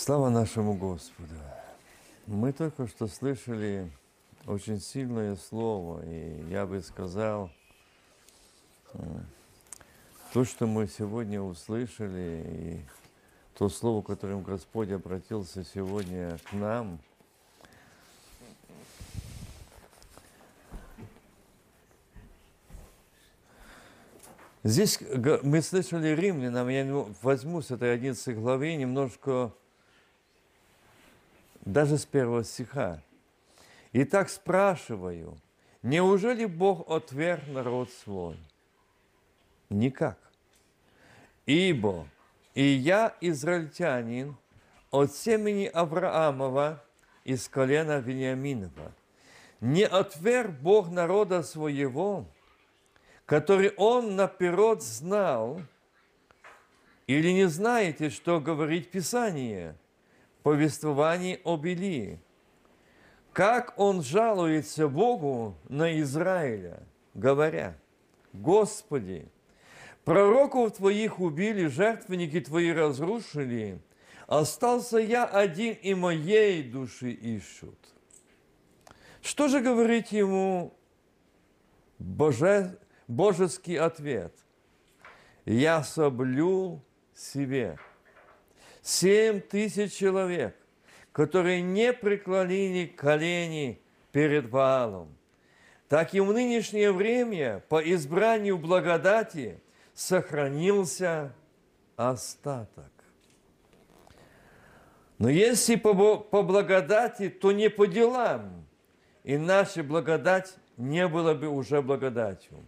Слава нашему Господу! Мы только что слышали очень сильное слово, и я бы сказал, то, что мы сегодня услышали, и то слово, которым Господь обратился сегодня к нам, Здесь мы слышали римлянам, я возьму с этой 11 главы немножко даже с первого стиха. Итак, спрашиваю, неужели Бог отверг народ свой? Никак. Ибо и я, израильтянин, от семени Авраамова из колена Вениаминова. Не отверг Бог народа своего, который он наперед знал, или не знаете, что говорит Писание – повествовании об Илии. Как он жалуется Богу на Израиля, говоря, «Господи, пророков Твоих убили, жертвенники Твои разрушили, остался я один, и моей души ищут». Что же говорит ему боже, божеский ответ? «Я соблю себе» Семь тысяч человек, которые не преклонили колени перед Ваалом. Так и в нынешнее время по избранию благодати сохранился остаток. Но если по, по благодати, то не по делам, иначе благодать не была бы уже благодатью.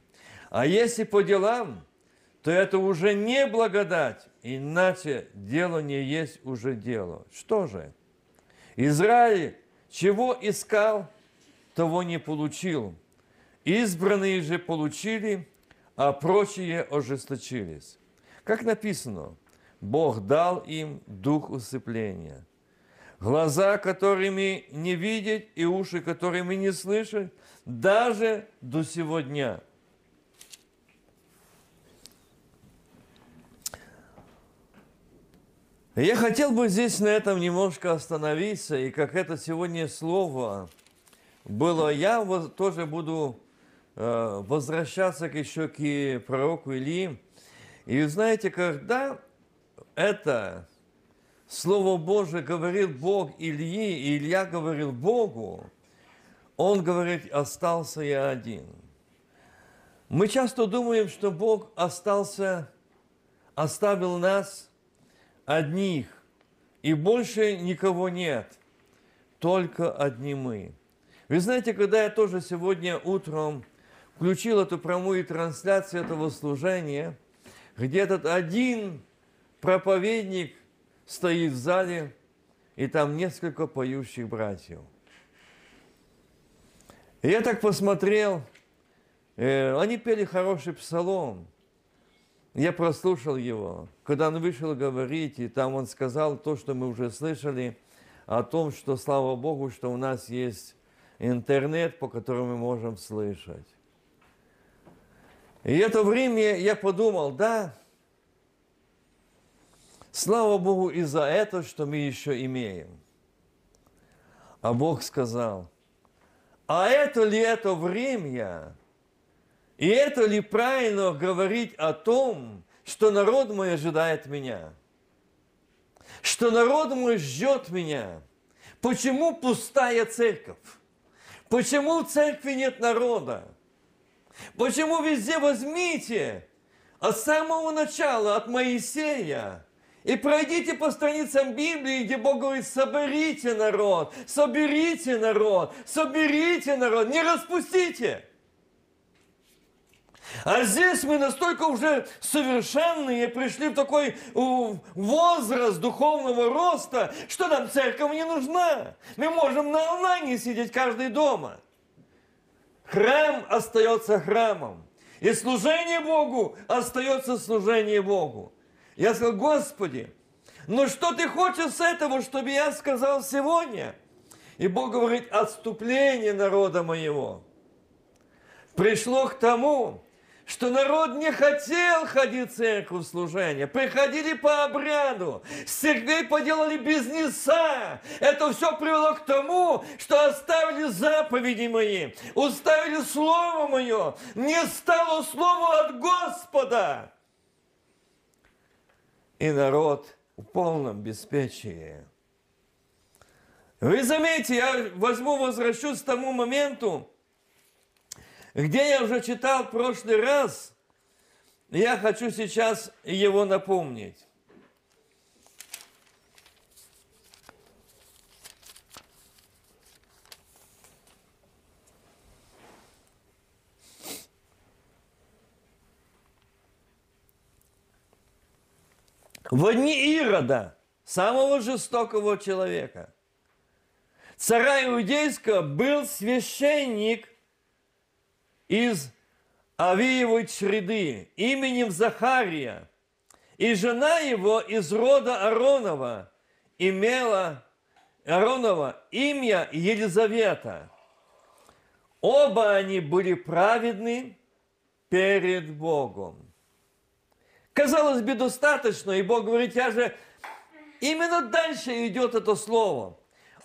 А если по делам, то это уже не благодать, иначе дело не есть уже дело. Что же? Израиль чего искал, того не получил. Избранные же получили, а прочие ожесточились. Как написано, Бог дал им дух усыпления. Глаза, которыми не видеть, и уши, которыми не слышать, даже до сегодня – Я хотел бы здесь на этом немножко остановиться, и как это сегодня слово было, я тоже буду э, возвращаться еще к пророку Илии. И знаете, когда это Слово Божие говорил Бог Ильи, и Илья говорил Богу, он говорит, остался я один. Мы часто думаем, что Бог остался, оставил нас – одних, и больше никого нет, только одни мы. Вы знаете, когда я тоже сегодня утром включил эту прямую трансляцию этого служения, где этот один проповедник стоит в зале, и там несколько поющих братьев. И я так посмотрел, э, они пели хороший псалом – я прослушал его, когда он вышел говорить, и там он сказал то, что мы уже слышали, о том, что, слава Богу, что у нас есть интернет, по которому мы можем слышать. И это время я подумал, да, слава Богу и за это, что мы еще имеем. А Бог сказал, а это ли это время, и это ли правильно говорить о том, что народ мой ожидает меня? Что народ мой ждет меня? Почему пустая церковь? Почему в церкви нет народа? Почему везде возьмите от самого начала, от Моисея, и пройдите по страницам Библии, где Бог говорит, соберите народ, соберите народ, соберите народ, не распустите. А здесь мы настолько уже совершенные, пришли в такой возраст духовного роста, что нам церковь не нужна. Мы можем на онлайне сидеть каждый дома. Храм остается храмом. И служение Богу остается служение Богу. Я сказал, Господи, ну что ты хочешь с этого, чтобы я сказал сегодня? И Бог говорит, отступление народа моего пришло к тому, что народ не хотел ходить в церковь служения, приходили по обряду, с церквей поделали бизнеса. Это все привело к тому, что оставили заповеди мои, уставили Слово Мое, не стало Слово от Господа. И народ в полном беспечии. Вы заметите, я возьму, возвращусь к тому моменту, где я уже читал в прошлый раз, я хочу сейчас его напомнить. В дни Ирода, самого жестокого человека, царя Иудейского был священник – из Авиевой чреды именем Захария, и жена его из рода Аронова имела Аронова имя Елизавета. Оба они были праведны перед Богом. Казалось бы, достаточно, и Бог говорит, я же... Именно дальше идет это слово.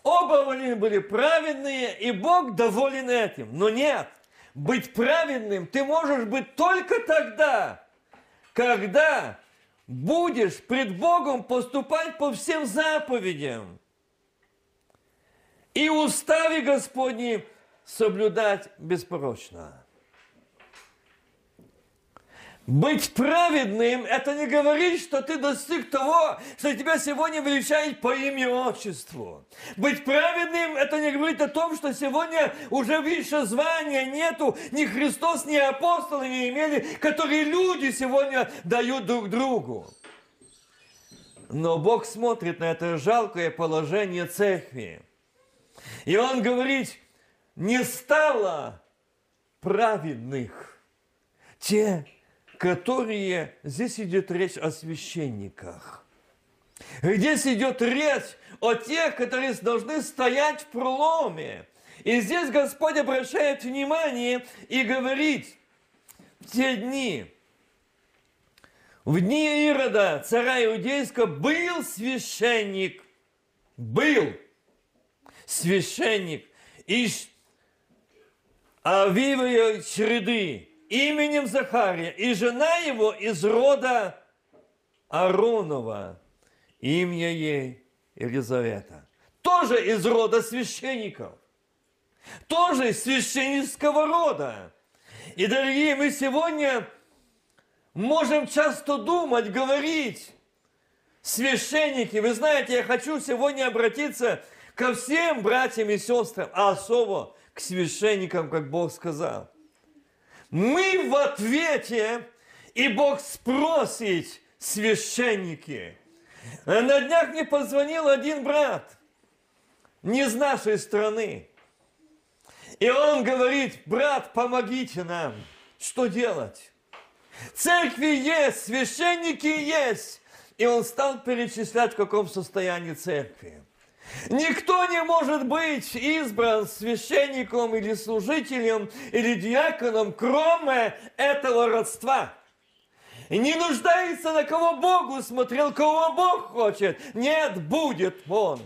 Оба они были праведные, и Бог доволен этим. Но нет – быть праведным ты можешь быть только тогда, когда будешь пред Богом поступать по всем заповедям и уставе Господни соблюдать беспорочно. Быть праведным – это не говорить, что ты достиг того, что тебя сегодня величает по имени отчеству. Быть праведным – это не говорить о том, что сегодня уже выше звания нету, ни Христос, ни апостолы не имели, которые люди сегодня дают друг другу. Но Бог смотрит на это жалкое положение церкви. И Он говорит, не стало праведных те, которые... Здесь идет речь о священниках. Здесь идет речь о тех, которые должны стоять в проломе. И здесь Господь обращает внимание и говорит, в те дни, в дни Ирода, царя Иудейского, был священник, был священник из Авивой череды, именем Захария, и жена его из рода Аронова, имя ей Елизавета. Тоже из рода священников. Тоже из священнического рода. И, дорогие, мы сегодня можем часто думать, говорить, священники, вы знаете, я хочу сегодня обратиться ко всем братьям и сестрам, а особо к священникам, как Бог сказал. Мы в ответе, и Бог спросит священники. На днях мне позвонил один брат, не из нашей страны. И он говорит, брат, помогите нам. Что делать? Церкви есть, священники есть. И он стал перечислять, в каком состоянии церкви. Никто не может быть избран священником или служителем или диаконом, кроме этого родства. Не нуждается, на кого Бог усмотрел, кого Бог хочет. Нет, будет он.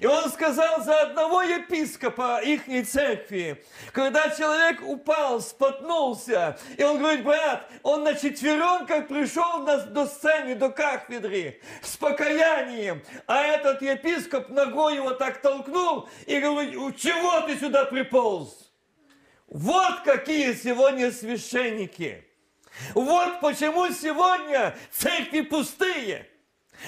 И он сказал за одного епископа их церкви, когда человек упал, споткнулся, и он говорит, брат, он на четверенках пришел на, до сцены, до кафедры с покаянием, а этот епископ ногой его так толкнул и говорит, чего ты сюда приполз? Вот какие сегодня священники. Вот почему сегодня церкви пустые.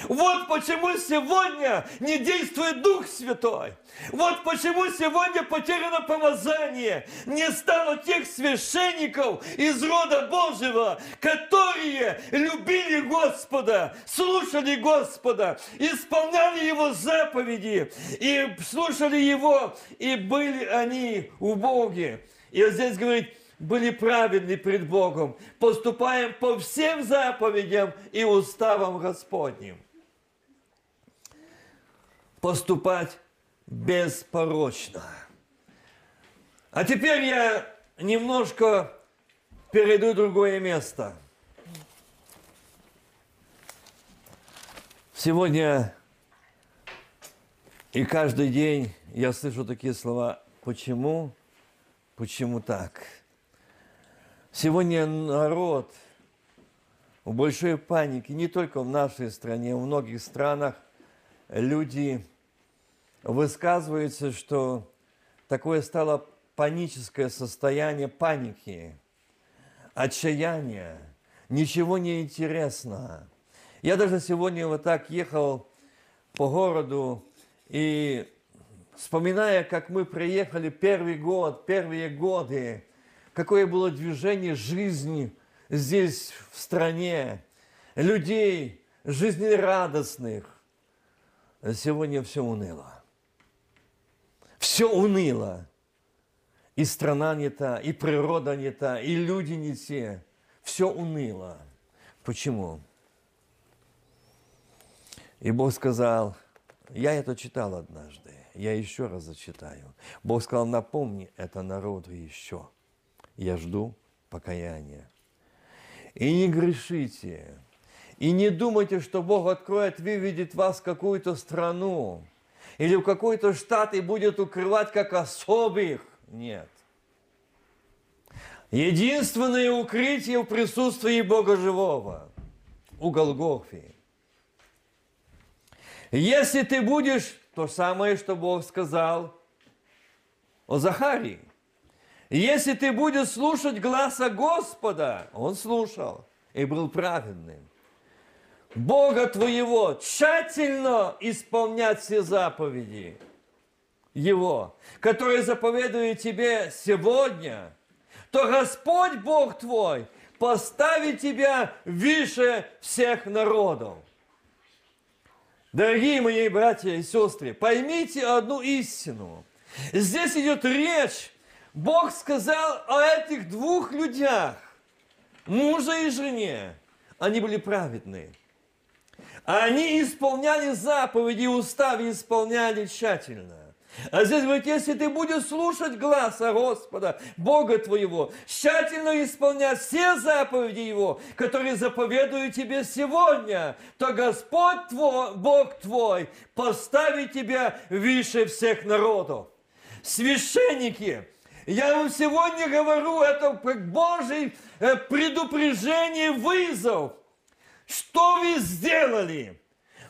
Вот почему сегодня не действует Дух Святой. Вот почему сегодня потеряно помазание. Не стало тех священников из рода Божьего, которые любили Господа, слушали Господа, исполняли Его заповеди и слушали Его, и были они у Бога. И вот здесь говорит, были праведны пред Богом, поступаем по всем заповедям и уставам Господним. Поступать беспорочно. А теперь я немножко перейду в другое место. Сегодня и каждый день я слышу такие слова «почему?», «почему так?». Сегодня народ в большой панике, не только в нашей стране, в многих странах люди высказываются, что такое стало паническое состояние паники, отчаяния, ничего не интересно. Я даже сегодня вот так ехал по городу и вспоминая, как мы приехали первый год, первые годы, какое было движение жизни здесь, в стране, людей жизнерадостных. Сегодня все уныло. Все уныло. И страна не та, и природа не та, и люди не те. Все уныло. Почему? И Бог сказал, я это читал однажды, я еще раз зачитаю. Бог сказал, напомни это народу еще. Я жду покаяния. И не грешите, и не думайте, что Бог откроет, выведет вас в какую-то страну или в какой-то штат и будет укрывать как особых. Нет. Единственное укрытие в присутствии Бога живого у Голгофи. Если ты будешь, то самое, что Бог сказал о Захарии. Если ты будешь слушать глаза Господа, он слушал и был праведным. Бога твоего тщательно исполнять все заповеди Его, которые заповедует тебе сегодня, то Господь Бог твой поставит тебя выше всех народов. Дорогие мои братья и сестры, поймите одну истину. Здесь идет речь Бог сказал о этих двух людях, мужа и жене. Они были праведные. Они исполняли заповеди, уставы исполняли тщательно. А здесь говорит, если ты будешь слушать глаза Господа, Бога твоего, тщательно исполнять все заповеди Его, которые заповедуют тебе сегодня, то Господь твой, Бог твой, поставит тебя выше всех народов. Священники, я вам сегодня говорю, это как Божий э, предупреждение, вызов. Что вы сделали?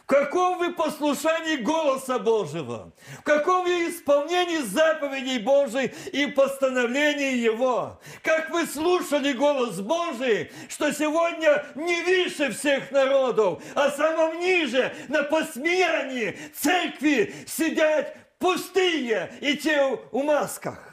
В каком вы послушании голоса Божьего? В каком вы исполнении заповедей Божьей и постановлений Его? Как вы слушали голос Божий, что сегодня не выше всех народов, а самом ниже, на посмеянии церкви сидят пустые и те в масках?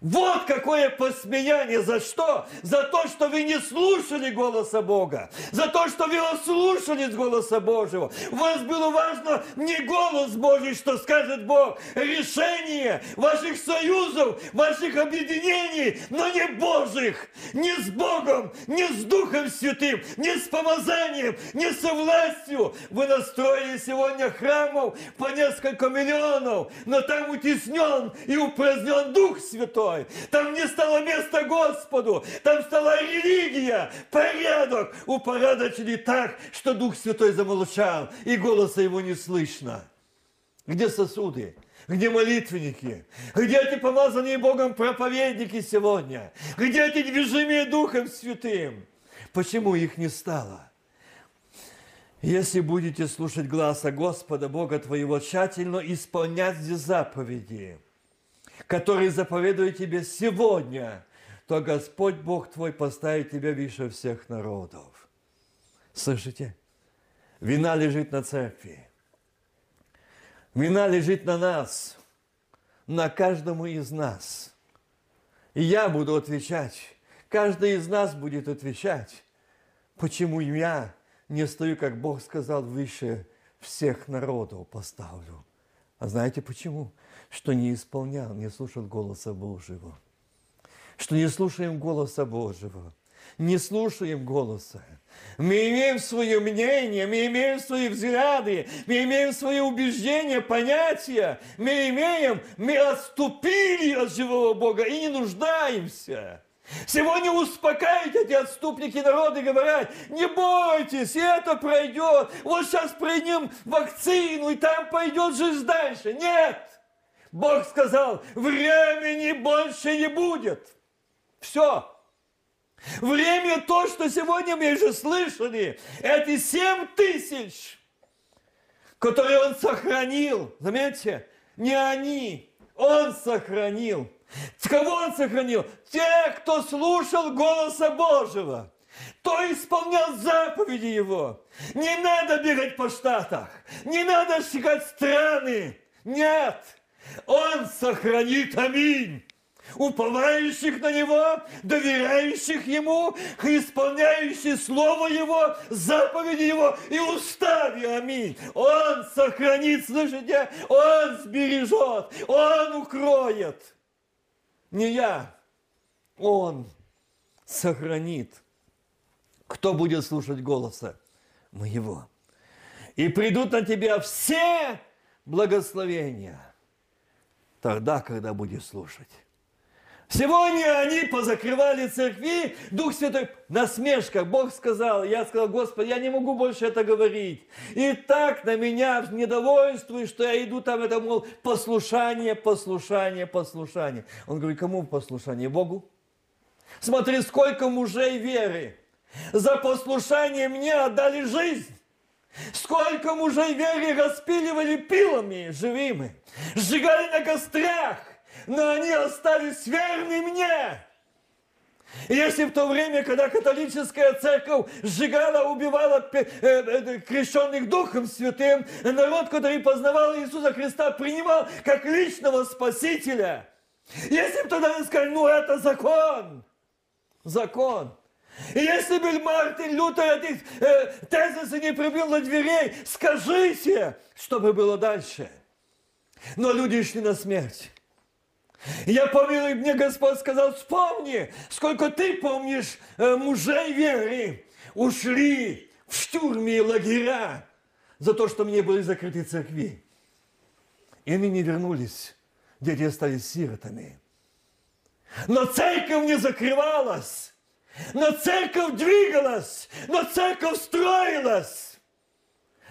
Вот какое посмеяние. За что? За то, что вы не слушали голоса Бога. За то, что вы ослушались голоса Божьего. Вас было важно не голос Божий, что скажет Бог. Решение ваших союзов, ваших объединений, но не Божьих. Не с Богом, не с Духом Святым, не с помазанием, не со властью. Вы настроили сегодня храмов по несколько миллионов, но там утеснен и упразднен Дух Святой мной. Там не стало места Господу. Там стала религия, порядок. Упорядочили так, что Дух Святой замолчал, и голоса его не слышно. Где сосуды? Где молитвенники? Где эти помазанные Богом проповедники сегодня? Где эти движимые Духом Святым? Почему их не стало? Если будете слушать глаза Господа Бога твоего, тщательно исполнять заповеди – который заповедует тебе сегодня, то Господь Бог твой поставит тебя выше всех народов. Слышите? Вина лежит на церкви. Вина лежит на нас, на каждому из нас. И я буду отвечать. Каждый из нас будет отвечать, почему я не стою, как Бог сказал, выше всех народов поставлю. А знаете почему? Что не исполнял, не слушал голоса Божьего. Что не слушаем голоса Божьего. Не слушаем голоса. Мы имеем свое мнение, мы имеем свои взгляды, мы имеем свои убеждения, понятия. Мы имеем, мы отступили от живого Бога и не нуждаемся. Сегодня успокаивать эти отступники народа и говорят, не бойтесь, это пройдет. Вот сейчас примем вакцину, и там пойдет жизнь дальше. Нет! Бог сказал, времени больше не будет. Все. Время то, что сегодня мы уже слышали, эти семь тысяч, которые он сохранил. Заметьте, не они, он сохранил. Кого он сохранил? Тех, кто слушал голоса Божьего кто исполнял заповеди Его. Не надо бегать по штатах, не надо шагать страны. Нет, Он сохранит, аминь уповающих на Него, доверяющих Ему, исполняющих Слово Его, заповеди Его и устави. Аминь. Он сохранит, слышите? Он сбережет, Он укроет. Не я, Он сохранит. Кто будет слушать голоса моего? И придут на тебя все благословения тогда, когда будешь слушать. Сегодня они позакрывали церкви, Дух Святой, насмешка. Бог сказал, я сказал, Господи, я не могу больше это говорить. И так на меня недовольствует, что я иду там, это, мол, послушание, послушание, послушание. Он говорит, кому послушание? Богу? Смотри, сколько мужей веры. За послушание мне отдали жизнь. Сколько мужей веры распиливали пилами живыми, сжигали на кострях, но они остались верны мне. Если в то время, когда католическая церковь сжигала, убивала э, э, крещенных Духом Святым, народ, который познавал Иисуса Христа, принимал как личного Спасителя. Если бы тогда не сказали, ну это закон, закон. И если бы Мартин Лютер этих э, тезисы не прибил на дверей, скажите, что бы было дальше. Но люди шли на смерть. Я помню, мне Господь сказал, вспомни, сколько ты помнишь э, мужей веры ушли в штурме и лагеря за то, что мне были закрыты церкви. И они не вернулись, дети остались сиротами. Но церковь не закрывалась, но церковь двигалась, но церковь строилась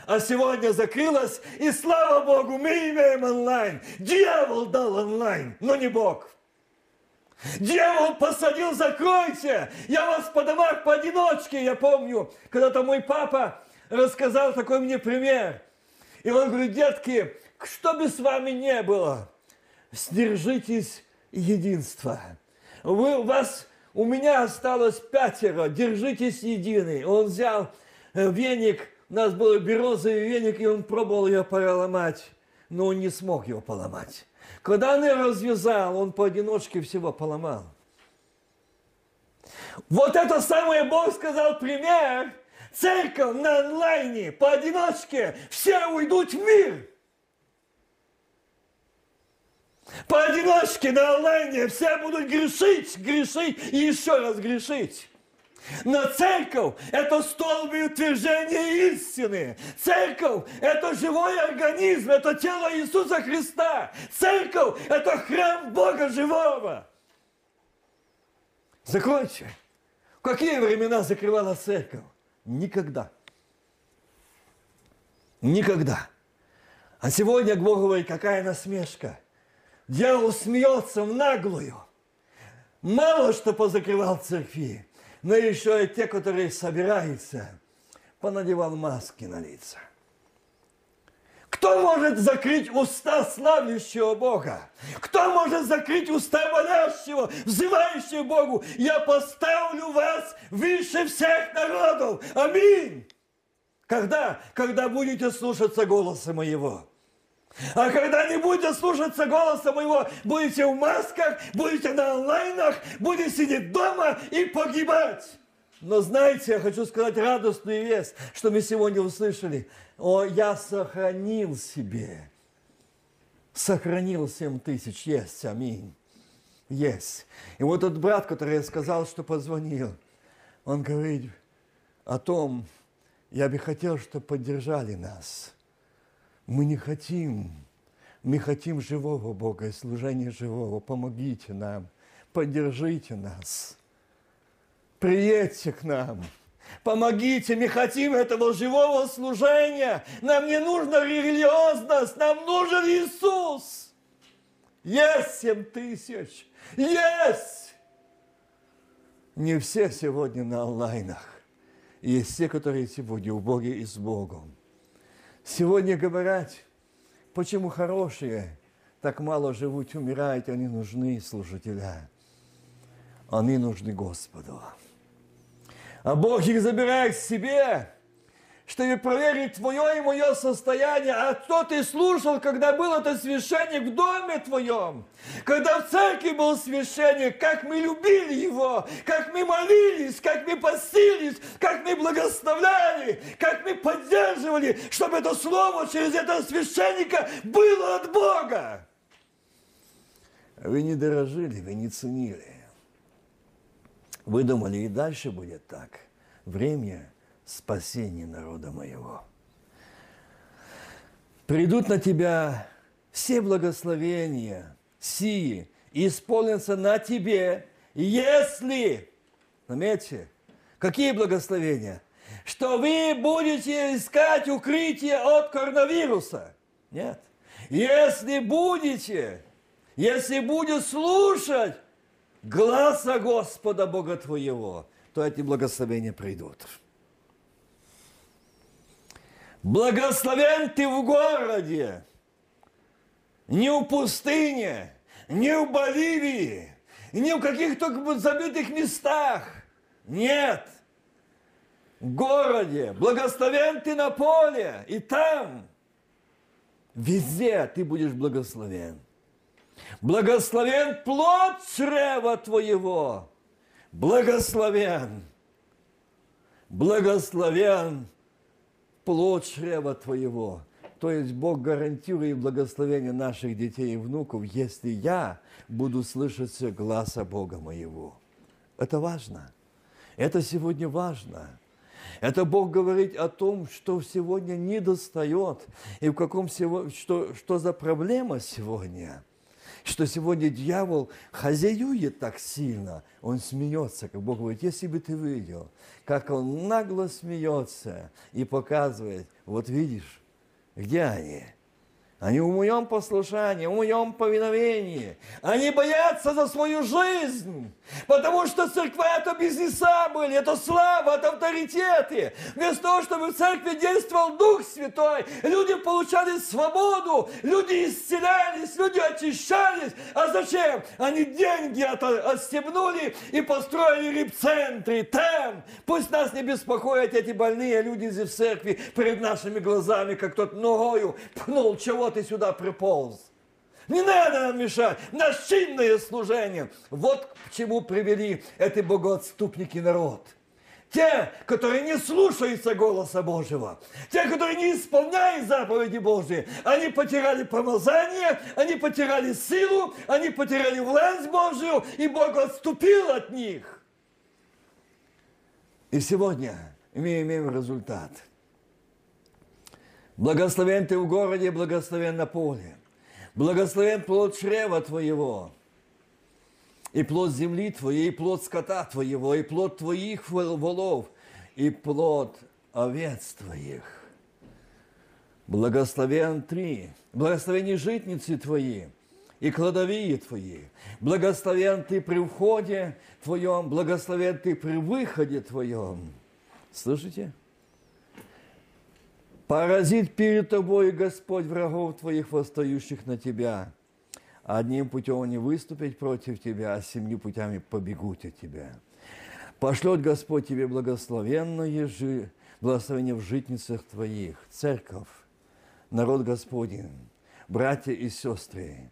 а сегодня закрылась, и слава Богу, мы имеем онлайн. Дьявол дал онлайн, но не Бог. Дьявол посадил, закройте, я вас по домах поодиночке. Я помню, когда-то мой папа рассказал такой мне пример. И он говорит, детки, что бы с вами не было, сдержитесь единства. Вы, у вас, у меня осталось пятеро, держитесь единый. Он взял э, веник, у нас был березовый веник, и он пробовал ее поломать, но он не смог его поломать. Когда он ее развязал, он поодиночке всего поломал. Вот это самое Бог сказал пример. Церковь на онлайне, поодиночке, все уйдут в мир. Поодиночке на онлайне все будут грешить, грешить и еще раз грешить. Но церковь – это столб утверждения истины. Церковь – это живой организм, это тело Иисуса Христа. Церковь – это храм Бога живого. Закройте. В какие времена закрывала церковь? Никогда. Никогда. А сегодня Бог говорит, какая насмешка. Дьявол смеется в наглую. Мало что позакрывал церкви но еще и те, которые собираются, понадевал маски на лица. Кто может закрыть уста славящего Бога? Кто может закрыть уста молящего, взывающего Богу? Я поставлю вас выше всех народов. Аминь. Когда? Когда будете слушаться голоса моего. А когда не будете слушаться голоса моего, будете в масках, будете на онлайнах, будете сидеть дома и погибать. Но знаете, я хочу сказать радостную весть, что мы сегодня услышали. О, я сохранил себе. Сохранил семь тысяч. Есть, аминь. Есть. И вот тот брат, который я сказал, что позвонил, он говорит о том, я бы хотел, чтобы поддержали нас – мы не хотим, мы хотим живого Бога и служения живого. Помогите нам, поддержите нас. приедьте к нам. Помогите, мы хотим этого живого служения. Нам не нужна религиозность, нам нужен Иисус. Есть семь тысяч, есть. Не все сегодня на онлайнах. Есть те, которые сегодня у Бога и с Богом. Сегодня говорят, почему хорошие так мало живут, умирают, они нужны служителя. Они нужны Господу. А Бог их забирает к себе, чтобы проверить твое и мое состояние. А что ты слушал, когда был этот священник в доме твоем? Когда в церкви был священник, как мы любили его, как мы молились, как мы постились, как мы благословляли, как мы поддерживали, чтобы это слово через этого священника было от Бога. Вы не дорожили, вы не ценили. Вы думали, и дальше будет так. Время спасения народа моего. Придут на тебя все благословения, сии, и исполнятся на тебе, если, заметьте, какие благословения? Что вы будете искать укрытие от коронавируса. Нет. Если будете, если будешь слушать гласа Господа Бога твоего, то эти благословения придут. Благословен ты в городе, не в пустыне, не в Боливии, не в каких-то забитых местах. Нет. В городе. Благословен ты на поле. И там. Везде ты будешь благословен. Благословен плод чрева твоего. Благословен. Благословен плод чрева твоего. То есть Бог гарантирует благословение наших детей и внуков, если я буду слышать гласа Бога моего. Это важно. Это сегодня важно. Это Бог говорит о том, что сегодня не достает, и в каком что, что за проблема сегодня – что сегодня дьявол хозяюет так сильно, он смеется, как Бог говорит, если бы ты видел, как он нагло смеется и показывает, вот видишь, где они? Они в моем послушании, в моем повиновении. Они боятся за свою жизнь. Потому что церква это бизнеса были, это слава, это авторитеты. Вместо того, чтобы в церкви действовал Дух Святой, люди получали свободу, люди исцелялись, люди очищались. А зачем? Они деньги отстебнули и построили репцентры там. Пусть нас не беспокоят эти больные люди здесь в церкви перед нашими глазами, как тот ногою пнул чего ты сюда приполз? Не надо нам мешать. Наше чинное служение. Вот к чему привели эти богоотступники народ. Те, которые не слушаются голоса Божьего, те, которые не исполняют заповеди Божьи, они потеряли помазание, они потеряли силу, они потеряли власть Божью, и Бог отступил от них. И сегодня мы имеем результат – Благословен ты в городе, благословен на поле. Благословен плод чрева твоего, и плод земли твоей, и плод скота твоего, и плод твоих волов, и плод овец твоих. Благословен три, благословени житницы твои, и кладовые твои. Благословен ты при входе твоем, благословен ты при выходе твоем. Слышите? Поразит перед тобой Господь врагов твоих, восстающих на тебя. Одним путем они выступят против тебя, а семью путями побегут от тебя. Пошлет Господь тебе благословенное жи, благословение в житницах твоих, церковь, народ Господень, братья и сестры.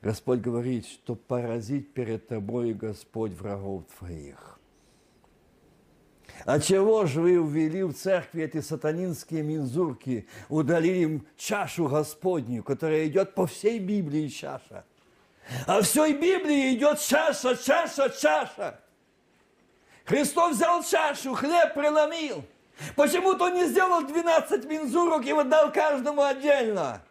Господь говорит, что поразит перед тобой Господь врагов твоих. А чего же вы ввели в церкви эти сатанинские мензурки, удалили им чашу Господню, которая идет по всей Библии чаша? А всей Библии идет чаша, чаша, чаша. Христос взял чашу, хлеб преломил. Почему-то он не сделал 12 мензурок и вот дал каждому отдельно.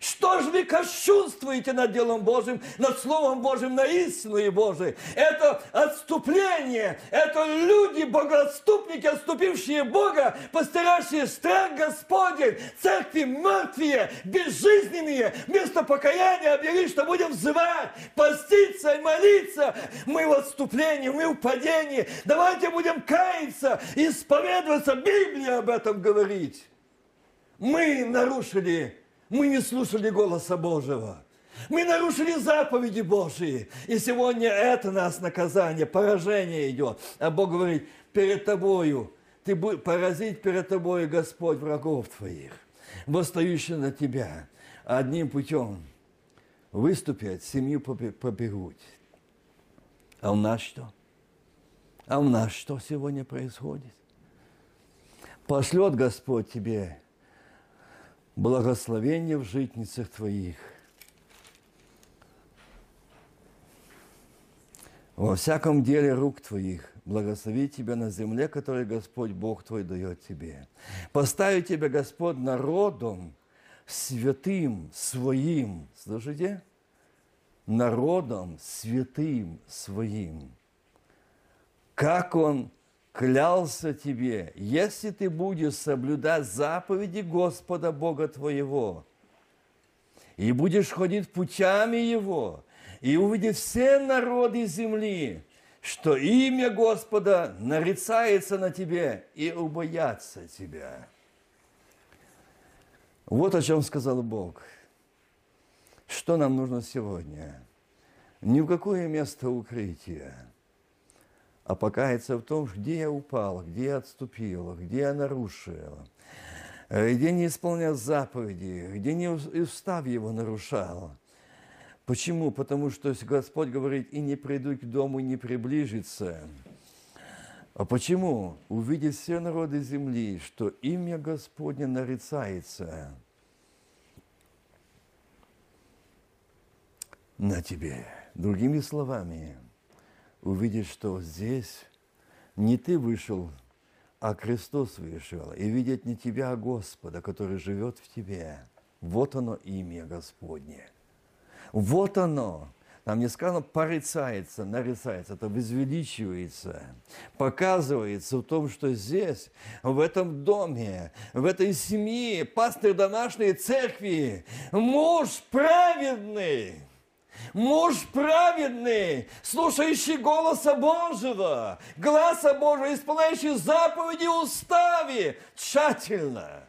Что же вы кощунствуете над делом Божьим, над Словом Божьим, на истину Божией? Это отступление, это люди, богоотступники, отступившие Бога, постиравшие страх Господень, церкви мертвые, безжизненные, вместо покаяния объявили, что будем взывать, поститься и молиться. Мы в отступлении, мы в падении. Давайте будем каяться, исповедоваться. Библия об этом говорит. Мы нарушили, мы не слушали голоса Божьего. Мы нарушили заповеди Божьи. И сегодня это нас наказание, поражение идет. А Бог говорит, перед тобою, ты будешь поразить перед тобою Господь врагов твоих, восстающих на тебя. Одним путем выступят, семью побегут. А у нас что? А у нас что сегодня происходит? Пошлет Господь тебе благословение в житницах твоих. Во всяком деле рук твоих благослови тебя на земле, которую Господь Бог твой дает тебе. Постави тебя Господь народом святым своим. Слушайте? Народом святым своим. Как Он клялся тебе, если ты будешь соблюдать заповеди Господа Бога твоего, и будешь ходить путями Его, и увидеть все народы земли, что имя Господа нарицается на тебе и убоятся тебя. Вот о чем сказал Бог. Что нам нужно сегодня? Ни в какое место укрытия – а покаяться в том, где я упала, где я отступила, где я нарушила, э, где не исполнял заповеди, где не устав его нарушала. Почему? Потому что Господь говорит, и не приду к дому, не приближится. А почему? Увидеть все народы земли, что имя Господне нарицается на тебе. Другими словами, увидеть, что здесь не ты вышел, а Христос вышел, и видеть не тебя, а Господа, который живет в тебе. Вот оно имя Господне. Вот оно. Там не сказано порицается, нарицается, это возвеличивается, показывается в том, что здесь, в этом доме, в этой семье, пастырь домашней церкви, муж праведный, Муж праведный, слушающий голоса Божьего, глаза Божьего, исполняющий заповеди устави тщательно.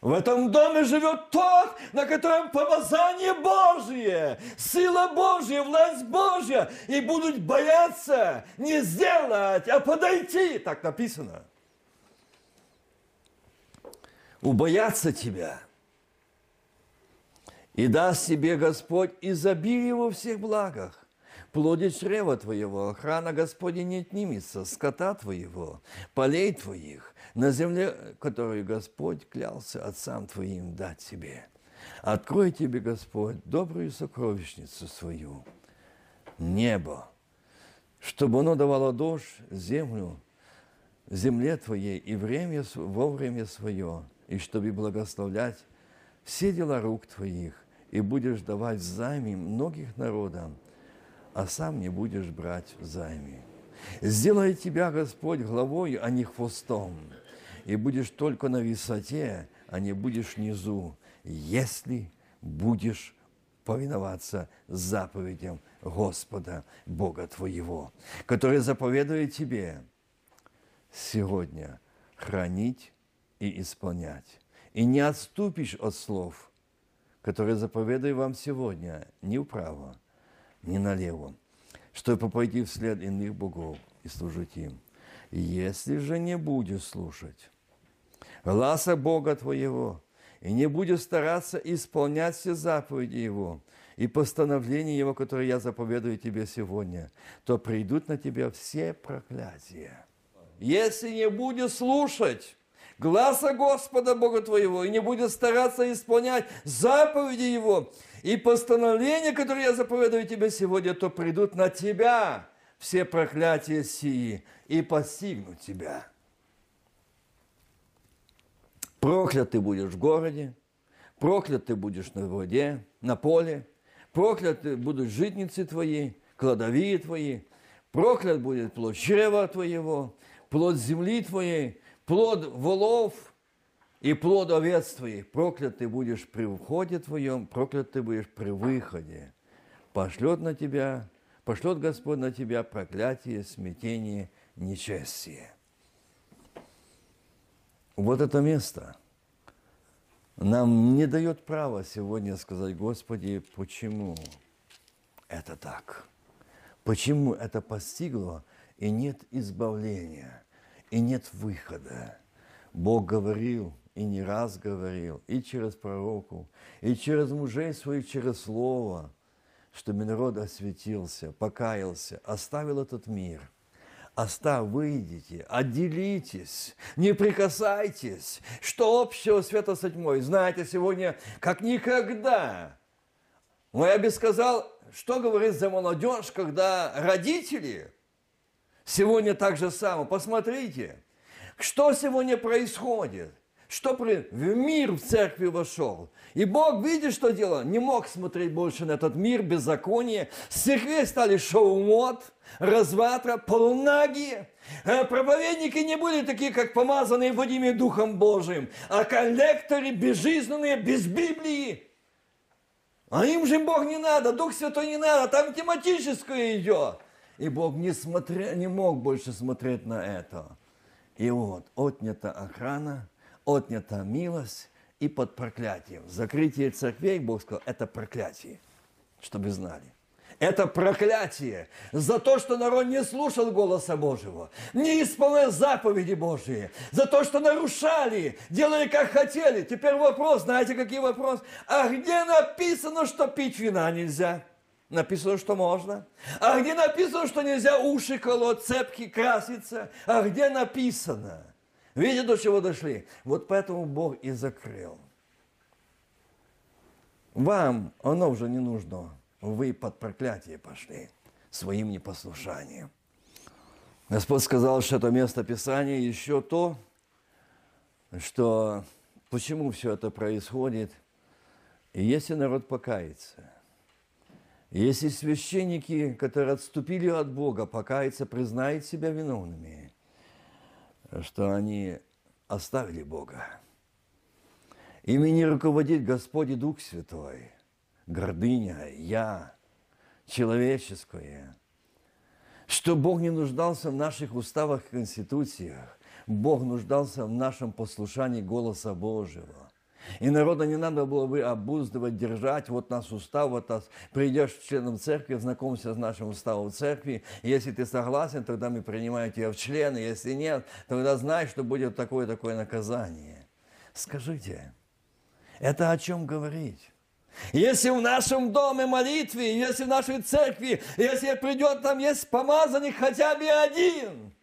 В этом доме живет тот, на котором помазание Божье, сила Божья, власть Божья, и будут бояться не сделать, а подойти, так написано. Убояться тебя – и даст тебе Господь изобилие во всех благах. Плоди чрева твоего, охрана Господня не отнимется, скота твоего, полей твоих, на земле, которую Господь клялся отцам твоим дать тебе. Открой тебе, Господь, добрую сокровищницу свою, небо, чтобы оно давало дождь, землю, земле твоей и время, вовремя свое, и чтобы благословлять все дела рук твоих, и будешь давать займи многих народам, а сам не будешь брать займи. Сделай тебя, Господь, главой, а не хвостом, и будешь только на высоте, а не будешь внизу, если будешь повиноваться заповедям Господа, Бога твоего, который заповедует тебе сегодня хранить и исполнять. И не отступишь от слов – который заповедаю вам сегодня, ни вправо, ни налево, чтобы пойти вслед иных богов и служить им. Если же не будешь слушать гласа Бога твоего, и не будешь стараться исполнять все заповеди Его и постановления Его, которые я заповедую тебе сегодня, то придут на тебя все проклятия. Если не будешь слушать гласа Господа Бога твоего, и не будет стараться исполнять заповеди Его и постановления, которые я заповедую тебе сегодня, то придут на тебя все проклятия сии и постигнут тебя. Проклят ты будешь в городе, Проклят ты будешь на воде, на поле, прокляты будут житницы твои, кладовые твои, проклят будет плод чрева твоего, плод земли твоей, плод волов и плод овец твоих. Проклят ты будешь при входе твоем, проклят ты будешь при выходе. Пошлет на тебя, пошлет Господь на тебя проклятие, смятение, нечестие. Вот это место нам не дает права сегодня сказать, Господи, почему это так? Почему это постигло и нет избавления, и нет выхода? Бог говорил, и не раз говорил, и через пророку, и через мужей своих, через слово, чтобы народ осветился, покаялся, оставил этот мир – Остав, выйдите, отделитесь, не прикасайтесь. Что общего света с тьмой? Знаете, сегодня как никогда. Но я бы сказал, что говорит за молодежь, когда родители сегодня так же само. Посмотрите, что сегодня происходит что при... в мир в церкви вошел. И Бог, видит, что дело, не мог смотреть больше на этот мир, беззаконие. С церквей стали шоу-мод, разватра, полунагие. Э, проповедники не были такие, как помазанные Владимиром Духом Божиим, а коллекторы безжизненные, без Библии. А им же Бог не надо, Дух Святой не надо, там тематическое идет. И Бог не, смотря, не мог больше смотреть на это. И вот, отнята охрана, отнята милость и под проклятием. Закрытие церквей, Бог сказал, это проклятие, чтобы знали. Это проклятие за то, что народ не слушал голоса Божьего, не исполнял заповеди Божьи, за то, что нарушали, делали как хотели. Теперь вопрос, знаете, какие вопрос? А где написано, что пить вина нельзя? Написано, что можно. А где написано, что нельзя уши колоть, цепки краситься? А где написано? Видите, до чего дошли? Вот поэтому Бог и закрыл. Вам оно уже не нужно. Вы под проклятие пошли своим непослушанием. Господь сказал, что это место Писания еще то, что почему все это происходит. И если народ покается, если священники, которые отступили от Бога, покаются, признают себя виновными, что они оставили Бога. Ими не руководит Господь и Дух Святой, гордыня, я, человеческое. Что Бог не нуждался в наших уставах и конституциях, Бог нуждался в нашем послушании голоса Божьего. И народа не надо было бы обуздывать, держать, вот нас устав, вот нас, придешь членом церкви, знакомься с нашим уставом церкви, если ты согласен, тогда мы принимаем тебя в члены, если нет, тогда знай, что будет такое-такое наказание. Скажите, это о чем говорить? Если в нашем доме молитве, если в нашей церкви, если придет там есть помазанник хотя бы один –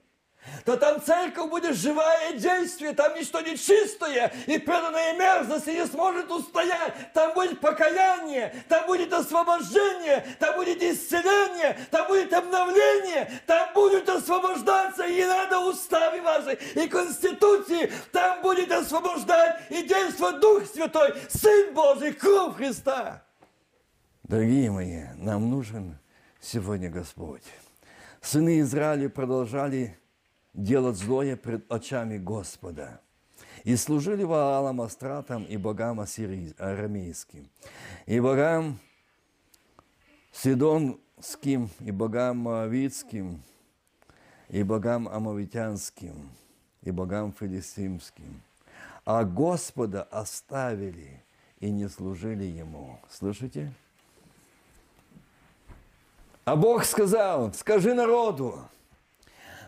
то там церковь будет живая и действие, там ничто не чистое, и преданная мерзость не сможет устоять. Там будет покаяние, там будет освобождение, там будет исцеление, там будет обновление, там будет освобождаться, и надо уставы ваши, и конституции, там будет освобождать и действовать Дух Святой, Сын Божий, кровь Христа. Дорогие мои, нам нужен сегодня Господь. Сыны Израиля продолжали делать злое пред очами Господа. И служили Ваалам Астратам и богам арамейским, и богам Сидонским, и богам Моавицким, и богам Амавитянским, и богам Филистимским. А Господа оставили и не служили Ему. Слышите? А Бог сказал, скажи народу,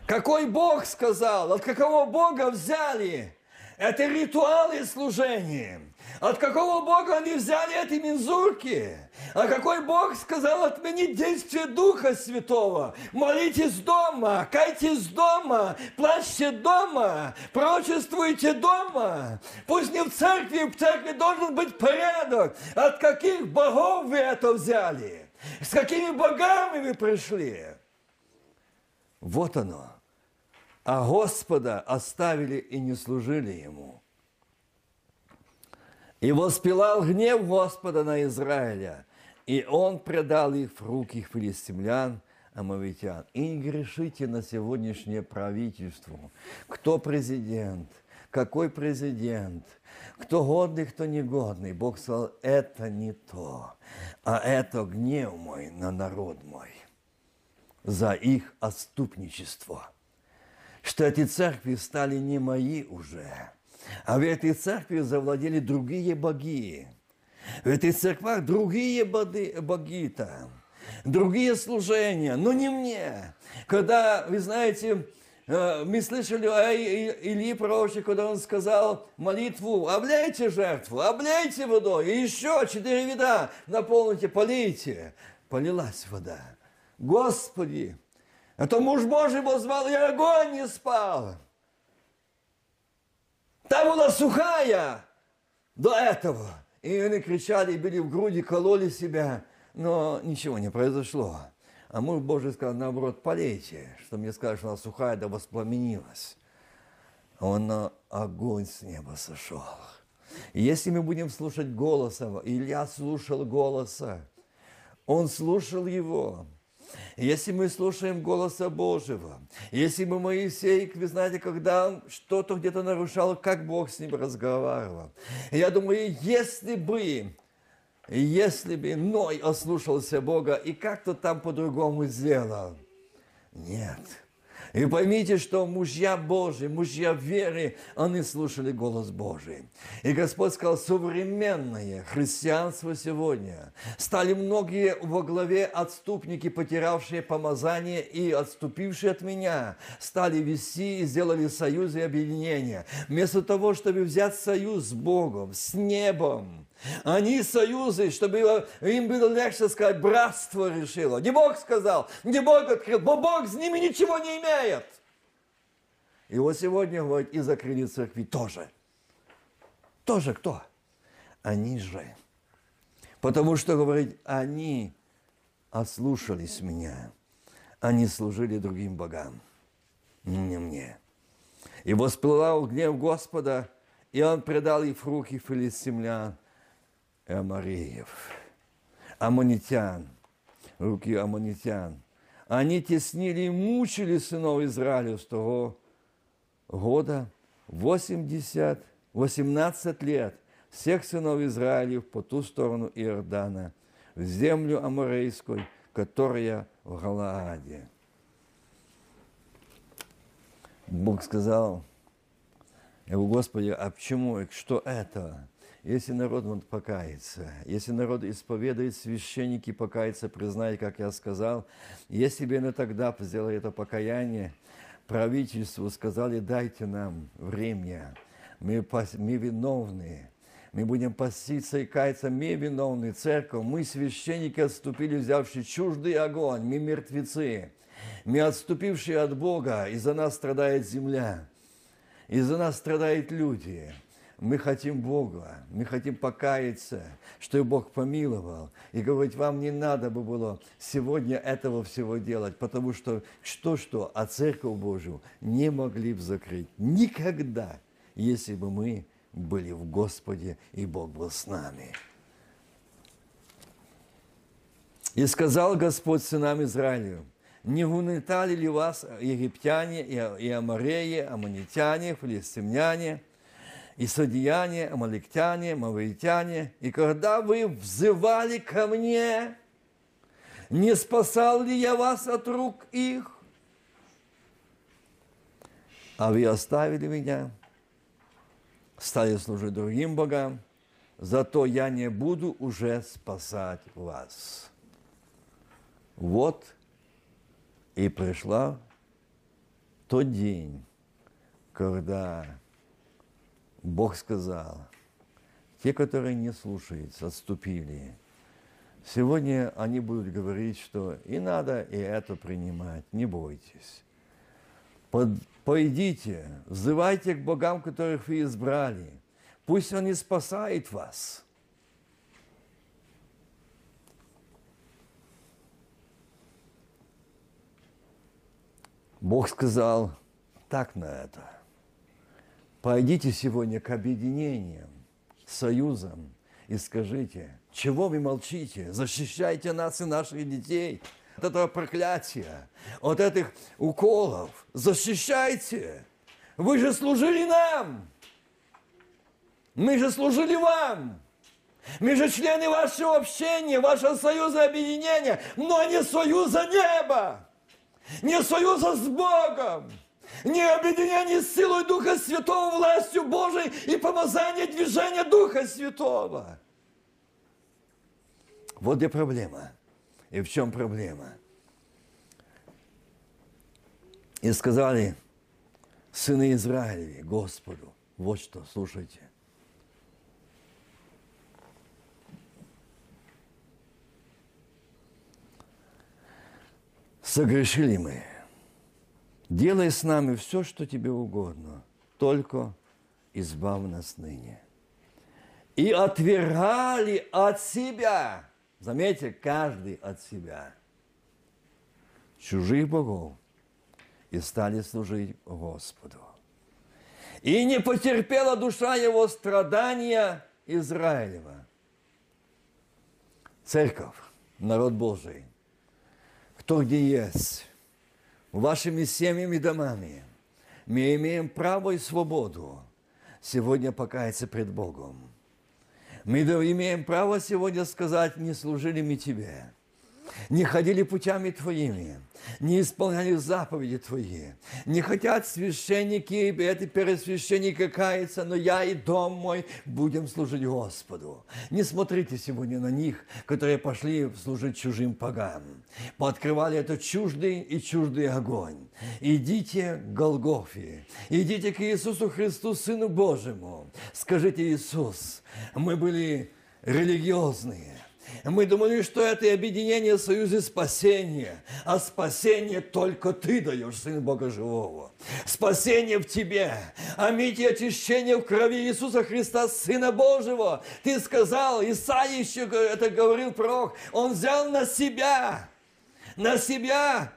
какой Бог сказал, от какого Бога взяли это ритуалы служения. От какого Бога они взяли эти мензурки? А какой Бог сказал отменить действие Духа Святого? Молитесь дома, кайтесь дома, плачьте дома, пророчествуйте дома. Пусть не в церкви, в церкви должен быть порядок. От каких богов вы это взяли? С какими богами вы пришли? Вот оно а Господа оставили и не служили Ему. И воспылал гнев Господа на Израиля, и он предал их в руки филистимлян, амавитян. И не грешите на сегодняшнее правительство. Кто президент? Какой президент? Кто годный, кто негодный? Бог сказал, это не то, а это гнев мой на народ мой за их отступничество. Что эти церкви стали не мои уже, а в этой церкви завладели другие боги. В этой церквах другие боги, боги там, другие служения, но не мне. Когда, вы знаете, э, мы слышали о Ильи пророке, когда он сказал молитву, обляйте жертву, обляйте водой, и еще четыре вида наполните, полейте. Полилась вода. Господи, это муж Божий возвал, и огонь не спал. Там была сухая до этого. И они кричали, били в груди, кололи себя. Но ничего не произошло. А муж Божий сказал, наоборот, полейте, что мне скажешь, что она сухая, да воспламенилась. Он на огонь с неба сошел. Если мы будем слушать голоса, Илья слушал голоса, он слушал его, если мы слушаем голоса Божьего, если мы Моисей, вы знаете, когда он что-то где-то нарушал, как Бог с ним разговаривал. Я думаю, если бы, если бы Ной ослушался Бога и как-то там по-другому сделал. Нет – и поймите, что мужья Божьи, мужья веры, они слушали голос Божий. И Господь сказал, современное христианство сегодня стали многие во главе отступники, потерявшие помазание и отступившие от меня, стали вести и сделали союзы и объединения. Вместо того, чтобы взять союз с Богом, с небом, они союзы, чтобы им было легче сказать, братство решило. Не Бог сказал, не Бог открыл, но Бог с ними ничего не имеет. И вот сегодня, говорит, и закрыли церкви тоже. Тоже кто? Они же. Потому что, говорит, они ослушались меня. Они служили другим богам, не мне. И воспылал гнев Господа, и он предал их в руки филистимлян Амареев, аммонитян, руки аммонитян. Они теснили и мучили сынов Израиля с того года 80, 18 лет всех сынов Израилев по ту сторону Иордана, в землю Аморейскую, которая в Галааде. Бог сказал, Господи, а почему, что это? Если народ он покается, если народ исповедует, священники покается, признает, как я сказал, если бы они тогда сделали это покаяние, правительству сказали, дайте нам время, мы, мы виновны, мы будем поститься и каяться, мы виновны, церковь, мы священники отступили, взявшие чуждый огонь, мы мертвецы, мы отступившие от Бога, из-за нас страдает земля, из-за нас страдают люди, мы хотим Бога, мы хотим покаяться, что Бог помиловал. И говорить, вам не надо бы было сегодня этого всего делать, потому что что-что, а Церковь Божию не могли бы закрыть никогда, если бы мы были в Господе, и Бог был с нами. И сказал Господь сынам Израилю, не гунетали ли вас египтяне и амореи, аммонитяне, филистимляне – и садияне, амаликтяне, мавритяне. И когда вы взывали ко мне, не спасал ли я вас от рук их? А вы оставили меня, стали служить другим богам, зато я не буду уже спасать вас. Вот и пришла тот день, когда Бог сказал, те, которые не слушаются, отступили. Сегодня они будут говорить, что и надо и это принимать, не бойтесь. Под, пойдите, взывайте к богам, которых вы избрали. Пусть они спасают вас. Бог сказал так на это – Пойдите сегодня к объединениям союзом и скажите, чего вы молчите? Защищайте нас и наших детей от этого проклятия, от этих уколов. Защищайте! Вы же служили нам! Мы же служили вам! Мы же члены вашего общения, вашего союза объединения, но не союза неба, не союза с Богом, не объединение с силой Духа Святого, властью Божией и помазание движения Духа Святого. Вот где проблема. И в чем проблема? И сказали сыны Израилеви Господу, вот что, слушайте. Согрешили мы. Делай с нами все, что тебе угодно, только избавь нас ныне. И отвергали от себя, заметьте, каждый от себя, чужих богов, и стали служить Господу. И не потерпела душа его страдания Израилева. Церковь, народ Божий, кто где есть, вашими семьями и домами, мы имеем право и свободу сегодня покаяться пред Богом. Мы имеем право сегодня сказать, не служили мы Тебе, не ходили путями Твоими, не исполняли заповеди Твои. Не хотят священники, это первосвященники каяться, но я и дом мой будем служить Господу. Не смотрите сегодня на них, которые пошли служить чужим поганам. Пооткрывали этот чуждый и чуждый огонь. Идите к Голгофе, идите к Иисусу Христу, Сыну Божьему. Скажите, Иисус, мы были религиозные, мы думали, что это объединение союза спасения, а спасение только Ты даешь, Сын Бога Живого. Спасение в Тебе, аминь, и очищение в крови Иисуса Христа, Сына Божьего. Ты сказал, Исаия еще это говорил пророк, Он взял на себя, на себя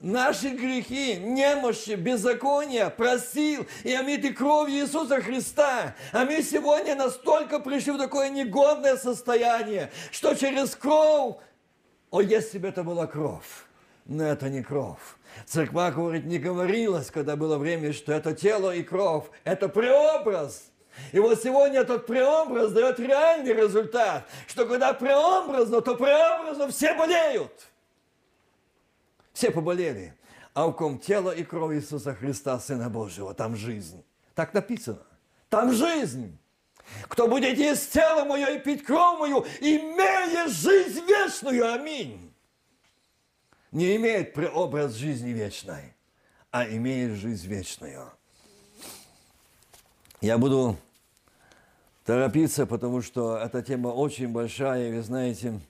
наши грехи, немощи, беззакония простил и омиты кровью Иисуса Христа. А мы сегодня настолько пришли в такое негодное состояние, что через кровь, о, если бы это была кровь, но это не кровь. Церква, говорит, не говорилось, когда было время, что это тело и кровь, это преобраз. И вот сегодня этот преобраз дает реальный результат, что когда преобразно, то преобразно все болеют. Все поболели. А у ком тело и кровь Иисуса Христа, Сына Божьего, там жизнь. Так написано. Там жизнь. Кто будет есть тело мое и пить кровь мою, имея жизнь вечную. Аминь. Не имеет преобраз жизни вечной, а имеет жизнь вечную. Я буду торопиться, потому что эта тема очень большая, вы знаете,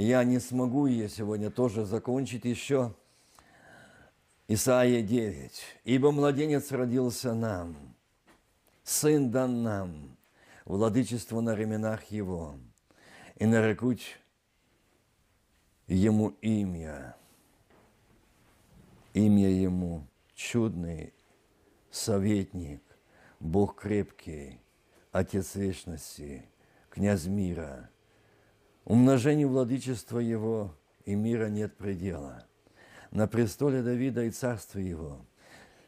я не смогу ее сегодня тоже закончить еще. Исаия 9. «Ибо младенец родился нам, сын дан нам, владычество на ременах его, и нарекут ему имя, имя ему чудный, советник, Бог крепкий, Отец вечности, князь мира, Умножению владычества Его и мира нет предела. На престоле Давида и царства Его,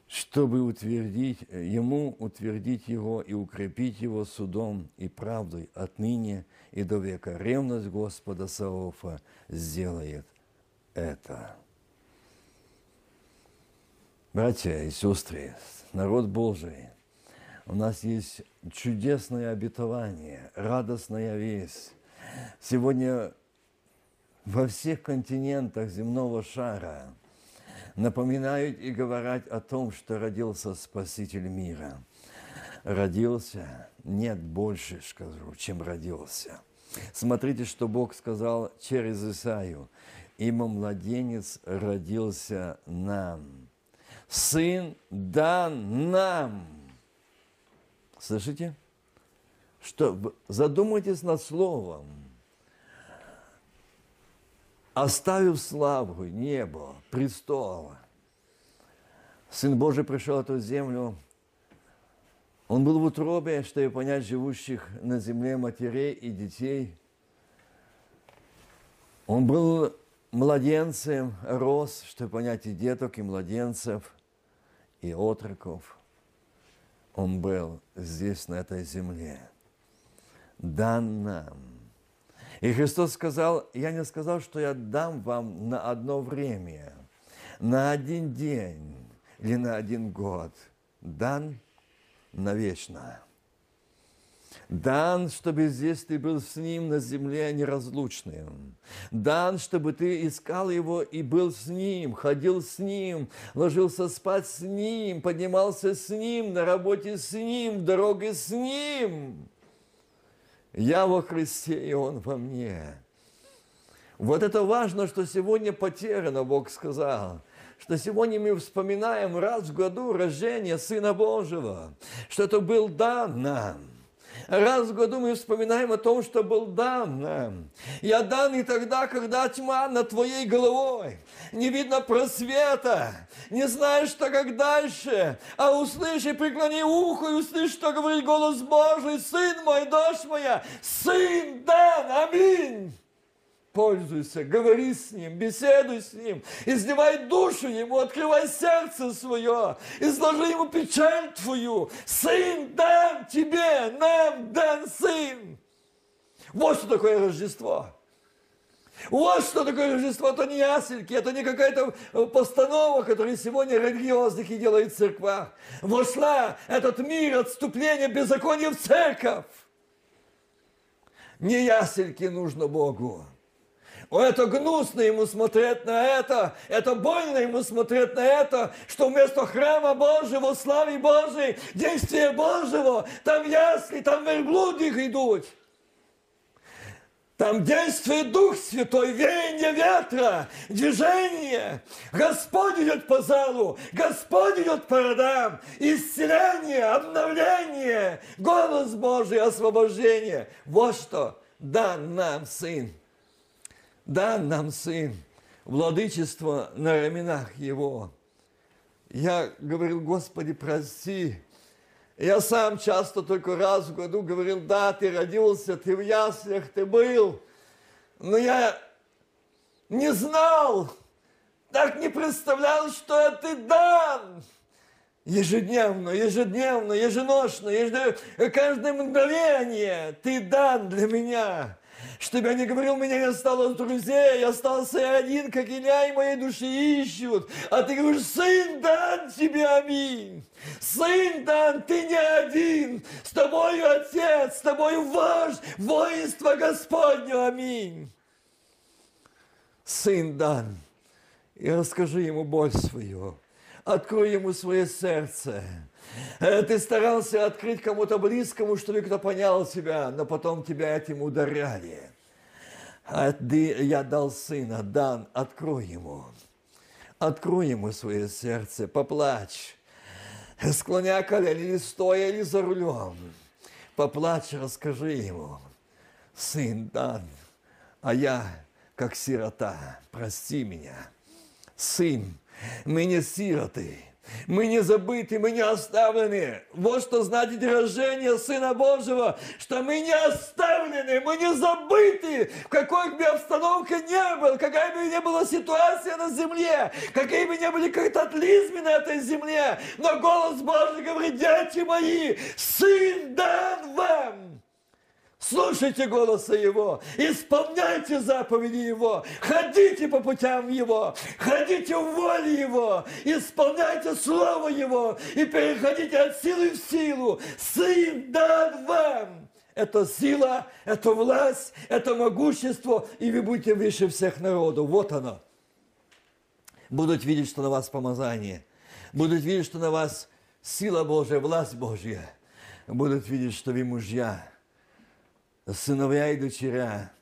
чтобы утвердить, Ему утвердить Его и укрепить Его судом и правдой отныне и до века. Ревность Господа Саофа сделает это. Братья и сестры, народ Божий, у нас есть чудесное обетование, радостная весть Сегодня во всех континентах земного шара напоминают и говорят о том, что родился Спаситель мира. Родился, нет больше, скажу, чем родился. Смотрите, что Бог сказал через Исаию. Ибо младенец родился нам. Сын дан нам. Слышите? Что, задумайтесь над словом оставив славу, небо, престол, Сын Божий пришел эту землю, Он был в утробе, чтобы понять живущих на земле матерей и детей. Он был младенцем, рос, чтобы понять и деток, и младенцев, и отроков. Он был здесь, на этой земле. Дан нам. И Христос сказал, я не сказал, что я дам вам на одно время, на один день или на один год. Дан навечно. Дан, чтобы здесь ты был с Ним на земле неразлучным. Дан, чтобы ты искал Его и был с Ним, ходил с Ним, ложился спать с Ним, поднимался с Ним, на работе с Ним, в дороге с Ним. Я во Христе, и Он во мне. Вот это важно, что сегодня потеряно, Бог сказал – что сегодня мы вспоминаем раз в году рождение Сына Божьего, что это был дан нам. Раз в году мы вспоминаем о том, что был дан. Я дан и тогда, когда тьма над твоей головой. Не видно просвета. Не знаешь, что как дальше. А услыши, преклони ухо и услышь, что говорит голос Божий. Сын мой, дочь моя, сын дан. Аминь пользуйся, говори с Ним, беседуй с Ним, изливай душу Ему, открывай сердце свое, изложи Ему печаль твою. Сын дан тебе, нам дан Сын. Вот что такое Рождество. Вот что такое Рождество, это не ясельки, это не какая-то постанова, которую сегодня религиозники делают в церквах. Вошла этот мир отступления беззакония в церковь. Не ясельки нужно Богу. Это гнусно ему смотреть на это, это больно ему смотреть на это, что вместо храма Божьего, славы Божьей, действия Божьего, там ясли, там верблудик идут. Там действует Дух Святой, веяние ветра, движение. Господь идет по залу, Господь идет по родам. Исцеление, обновление, голос Божий, освобождение. Вот что дан нам Сын дан нам Сын, владычество на раменах Его. Я говорил, Господи, прости. Я сам часто только раз в году говорил, да, ты родился, ты в яслях, ты был. Но я не знал, так не представлял, что ты дан. Ежедневно, ежедневно, еженошно, ежедневно, каждое мгновение ты дан для меня чтобы я не говорил, меня не осталось друзей, я остался один, как и ляй моей души ищут. А ты говоришь, сын дан тебе, аминь. Сын дан, ты не один. С тобою Отец, с тобою ваш воинство Господне, аминь. Сын дан. И расскажи ему боль свою. Открой ему свое сердце. Э, ты старался открыть кому-то близкому, чтобы кто понял тебя, но потом тебя этим ударяли. Ты, я дал сына, дан, открой ему. Открой ему свое сердце, поплачь. Склоня колени, или стоя, или за рулем. Поплачь, расскажи ему. Сын дан, а я, как сирота, прости меня. Сын, мы не сироты, мы не забыты, мы не оставлены. Вот что значит рождение Сына Божьего, что мы не оставлены, мы не забыты, в какой бы обстановке не был, какая бы ни была ситуация на земле, какие бы ни были катаклизмы на этой земле. Но голос Божий говорит, дети мои, Сын дан вам. Слушайте голоса Его, исполняйте заповеди Его, ходите по путям Его, ходите в воле Его, исполняйте Слово Его и переходите от силы в силу. Сын дан вам. Это сила, это власть, это могущество, и вы будете выше всех народов. Вот оно. Будут видеть, что на вас помазание. Будут видеть, что на вас сила Божья, власть Божья. Будут видеть, что вы мужья сыновья и дочеря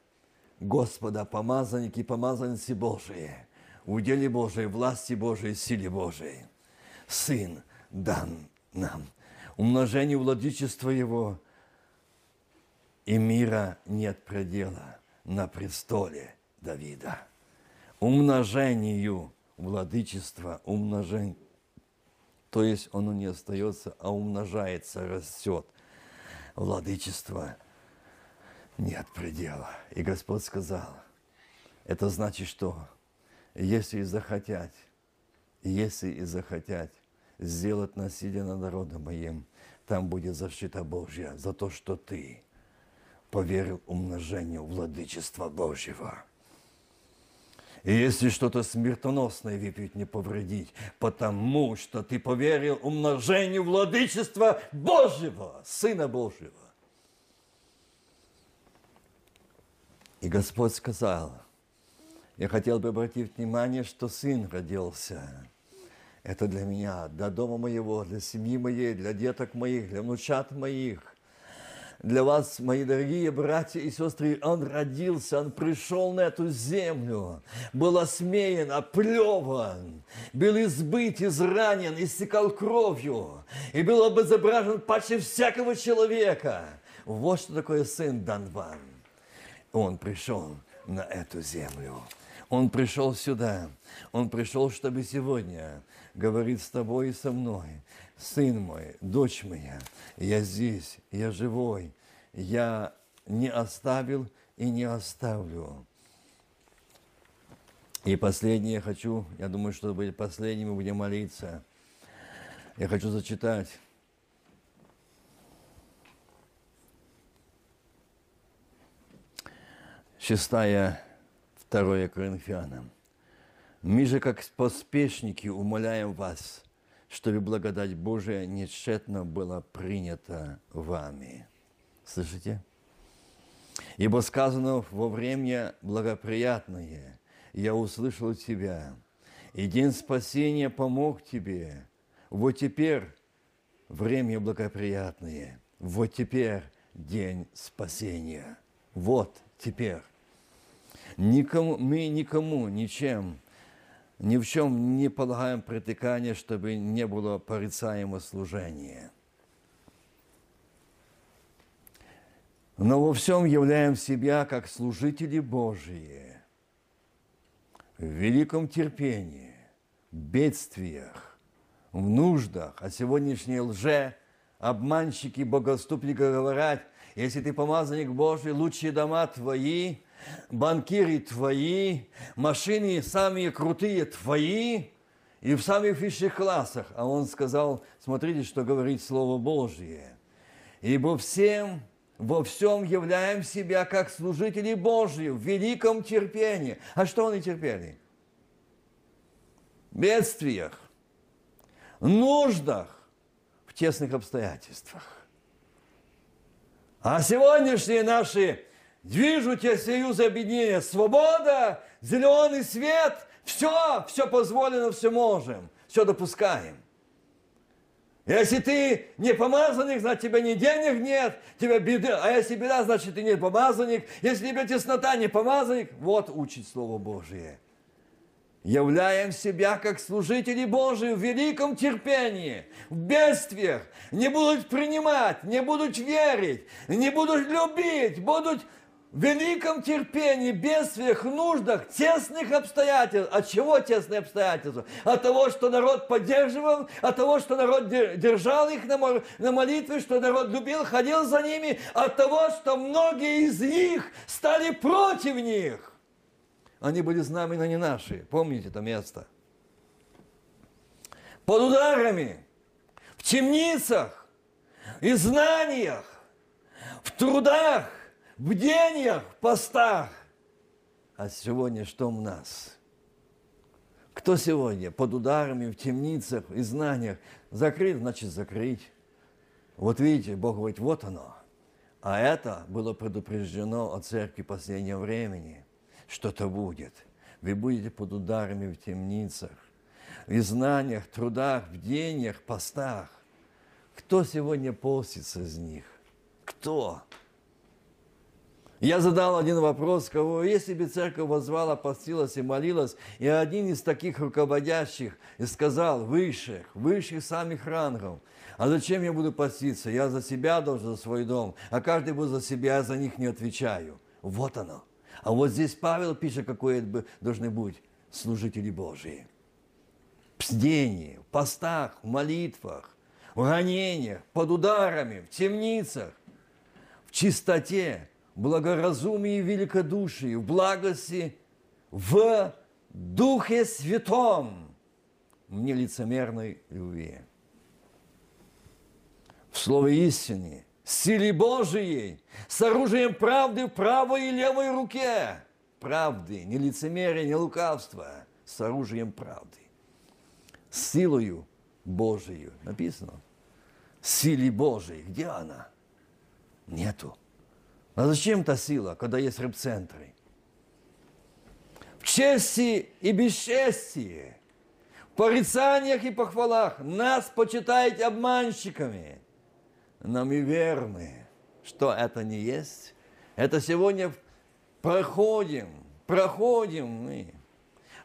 Господа, помазанники, помазанницы Божии, в уделе Божией, власти Божией, силе Божией. Сын дан нам. Умножению владычества Его и мира нет предела на престоле Давида. Умножению владычества, умножению То есть оно не остается, а умножается, растет. Владычество нет предела. И Господь сказал, это значит что? Если и захотят, если и захотят сделать насилие над народом моим, там будет защита Божья за то, что ты поверил умножению владычества Божьего. И если что-то смертоносное выпить не повредить, потому что ты поверил умножению владычества Божьего, Сына Божьего. И Господь сказал, я хотел бы обратить внимание, что Сын родился. Это для меня, для дома моего, для семьи моей, для деток моих, для внучат моих для вас, мои дорогие братья и сестры, Он родился, Он пришел на эту землю, был осмеян, оплеван, был избыт, изранен, истекал кровью и был обезображен паче всякого человека. Вот что такое Сын дан вам. Он пришел на эту землю. Он пришел сюда. Он пришел, чтобы сегодня говорить с тобой и со мной сын мой, дочь моя, я здесь, я живой, я не оставил и не оставлю. И последнее хочу, я думаю, что будет последним, мы будем молиться. Я хочу зачитать шестая, второе Коринфянам. Мы же, как поспешники, умоляем вас – чтобы благодать Божия нечетно была принята вами. Слышите? Ибо сказано во время благоприятное, я услышал тебя, и день спасения помог тебе. Вот теперь время благоприятное, вот теперь день спасения. Вот теперь. Никому, мы никому ничем ни в чем не полагаем притыкания, чтобы не было порицаемого служения. Но во всем являем себя как служители Божии, в великом терпении, в бедствиях, в нуждах, а сегодняшние лже, обманщики, богоступники говорят, если ты помазанник Божий, лучшие дома твои – банкиры твои, машины самые крутые твои, и в самых высших классах. А он сказал, смотрите, что говорит Слово Божье. Ибо всем, во всем являем себя как служители Божьи в великом терпении. А что они терпели? В бедствиях, нуждах, в тесных обстоятельствах. А сегодняшние наши Движу тебя союз объединения. Свобода, зеленый свет, все, все позволено, все можем, все допускаем. Если ты не помазанник, значит, тебя ни денег нет, тебя беда. А если беда, значит, ты не помазанник. Если тебе теснота, не помазанник. Вот учит Слово Божие. Являем себя как служители Божии в великом терпении, в бедствиях. Не будут принимать, не будут верить, не будут любить, будут великом терпении, бедствиях, нуждах, тесных обстоятельств. От чего тесные обстоятельства? От того, что народ поддерживал, от того, что народ держал их на молитве, что народ любил, ходил за ними, от того, что многие из них стали против них. Они были знамена не наши. Помните это место? Под ударами, в темницах, изгнаниях, в трудах – бдениях, постах. А сегодня что у нас? Кто сегодня под ударами, в темницах, и знаниях? Закрыть, значит закрыть. Вот видите, Бог говорит, вот оно. А это было предупреждено от церкви последнего времени. Что-то будет. Вы будете под ударами в темницах, в знаниях, трудах, в бдениях, постах. Кто сегодня постится из них? Кто? Я задал один вопрос, кого, если бы церковь возвала, постилась и молилась, и один из таких руководящих сказал, высших, высших самих рангов, а зачем я буду поститься? Я за себя должен, за свой дом, а каждый будет за себя, я за них не отвечаю. Вот оно. А вот здесь Павел пишет, какое должны быть служители Божии. бдении, в постах, в молитвах, в гонениях, под ударами, в темницах, в чистоте, благоразумии и великодушии, в благости, в Духе Святом, в нелицемерной любви. В Слове истины, силе Божией, с оружием правды в правой и левой руке. Правды, не лицемерия, не лукавства, с оружием правды. Силою Божией. Написано. Силе Божией. Где она? Нету. А зачем та сила, когда есть репцентры? В чести и бесчестии, в порицаниях и похвалах нас почитаете обманщиками, но мы верны, что это не есть. Это сегодня проходим, проходим мы.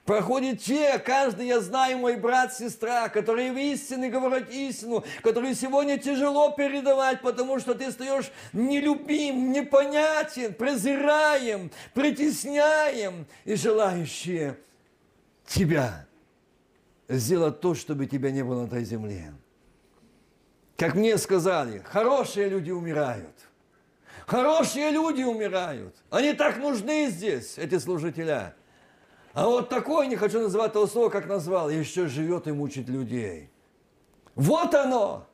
Проходят те, каждый, я знаю, мой брат, сестра, которые в истине говорят истину, которые сегодня тяжело передавать, потому что ты стаешь нелюбим, непонятен, презираем, притесняем и желающие тебя сделать то, чтобы тебя не было на этой земле. Как мне сказали, хорошие люди умирают. Хорошие люди умирают. Они так нужны здесь, эти служителя. А вот такой, не хочу называть того слова, как назвал, еще живет и мучит людей. Вот оно,